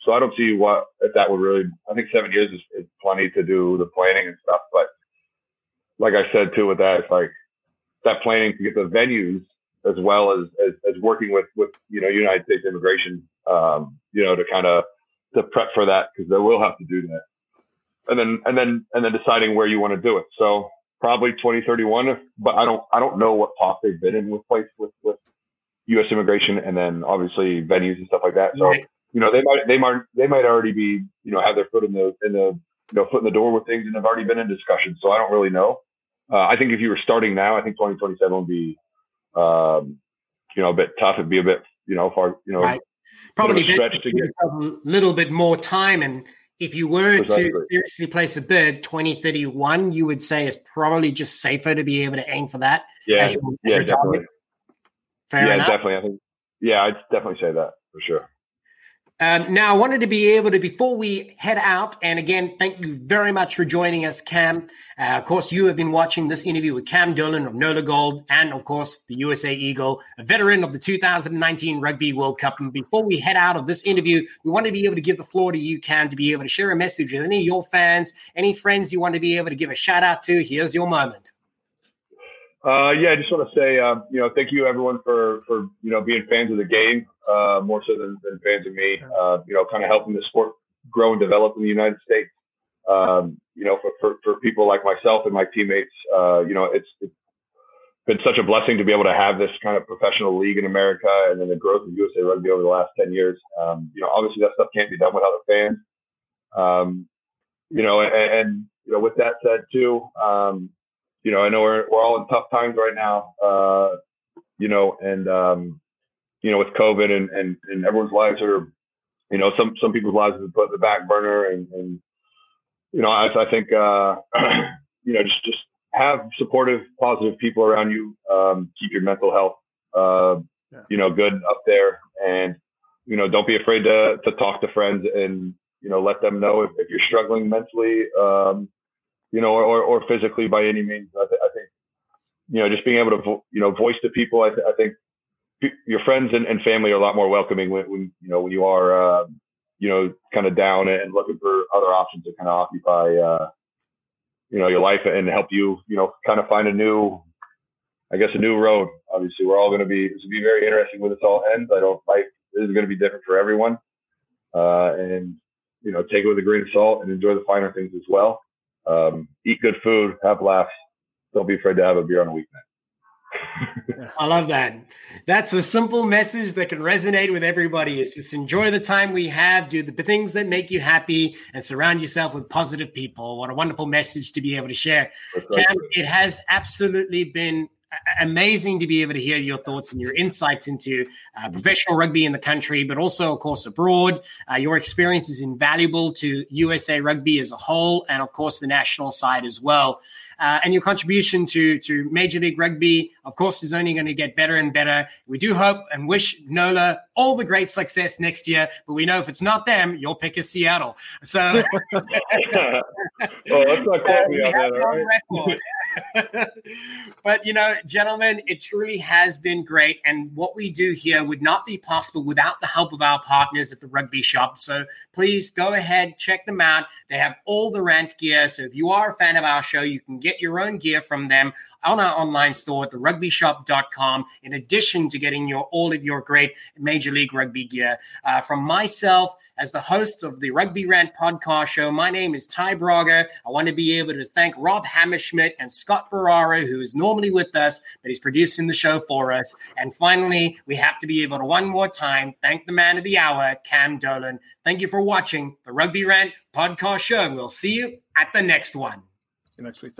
so I don't see what if that would really. I think seven years is, is plenty to do the planning and stuff. But like I said too, with that, it's like that planning to get the venues as well as as, as working with with you know United States Immigration, um, you know, to kind of to prep for that because they will have to do that, and then and then and then deciding where you want to do it. So probably 2031, if, but I don't I don't know what talk they've been in with place with with U.S. Immigration, and then obviously venues and stuff like that. So right. you know they might they might they might already be you know have their foot in the in the you know foot in the door with things and have already been in discussion. So I don't really know. Uh, I think if you were starting now, I think 2027 would be um, you know a bit tough. It'd be a bit you know far you know right. probably stretch to get a little bit more time and. If you were exactly. to seriously place a bid, 2031, you would say is probably just safer to be able to aim for that. Yeah, your, yeah, definitely. Fair yeah, enough. definitely. I think. Yeah, I'd definitely say that for sure. Um, now, I wanted to be able to, before we head out, and again, thank you very much for joining us, Cam. Uh, of course, you have been watching this interview with Cam Dolan of Nola Gold, and of course, the USA Eagle, a veteran of the 2019 Rugby World Cup. And before we head out of this interview, we want to be able to give the floor to you, Cam, to be able to share a message with any of your fans, any friends you want to be able to give a shout out to. Here's your moment. Uh, yeah, I just want to say, um, you know, thank you everyone for for you know being fans of the game, uh, more so than, than fans of me. Uh, you know, kind of helping the sport grow and develop in the United States. Um, you know, for, for, for people like myself and my teammates, uh, you know, it's, it's been such a blessing to be able to have this kind of professional league in America, and then the growth of USA Rugby over the last ten years. Um, you know, obviously that stuff can't be done without the fans. Um, you know, and, and you know, with that said, too. You know, I know we're we're all in tough times right now. Uh, you know, and um, you know, with COVID and, and and everyone's lives are, you know, some some people's lives have been put in the back burner, and and you know, I, I think uh, [clears throat] you know, just just have supportive, positive people around you. Um, keep your mental health, uh, yeah. you know, good up there, and you know, don't be afraid to to talk to friends and you know, let them know if, if you're struggling mentally. Um, you know, or, or physically by any means. I, th- I think, you know, just being able to, vo- you know, voice to people, I, th- I think p- your friends and, and, family are a lot more welcoming when, when you know, when you are, uh, you know, kind of down and looking for other options to kind of occupy, uh, you know, your life and help you, you know, kind of find a new, I guess, a new road. Obviously, we're all going to be, this will be very interesting when this all ends. I don't like, this is going to be different for everyone. Uh, and, you know, take it with a grain of salt and enjoy the finer things as well um, eat good food, have laughs. Don't be afraid to have a beer on a weeknight. [laughs] I love that. That's a simple message that can resonate with everybody. Is just enjoy the time we have, do the things that make you happy, and surround yourself with positive people. What a wonderful message to be able to share. Right. Cam, it has absolutely been amazing to be able to hear your thoughts and your insights into uh, professional rugby in the country, but also, of course, abroad. Uh, your experience is invaluable to USA Rugby as a whole, and of course, the national side as well. Uh, and your contribution to to Major League Rugby, of course, is only going to get better and better. We do hope and wish Nola all the great success next year, but we know if it's not them, your pick is Seattle. So, [laughs] well, let's not quote me. [laughs] Right? [laughs] but you know, gentlemen, it truly has been great, and what we do here would not be possible without the help of our partners at the Rugby Shop. So please go ahead, check them out. They have all the rant gear. So if you are a fan of our show, you can get your own gear from them on our online store at therugbyshop.com, in addition to getting your all of your great Major League Rugby gear. Uh, from myself, as the host of the Rugby Rant podcast show, my name is Ty Braga. I want to be able to thank Rob Hammerschmidt and Scott Ferrara, who is normally with us, but he's producing the show for us. And finally, we have to be able to one more time thank the man of the hour, Cam Dolan. Thank you for watching the Rugby Rant podcast show. and We'll see you at the next one. See you next week.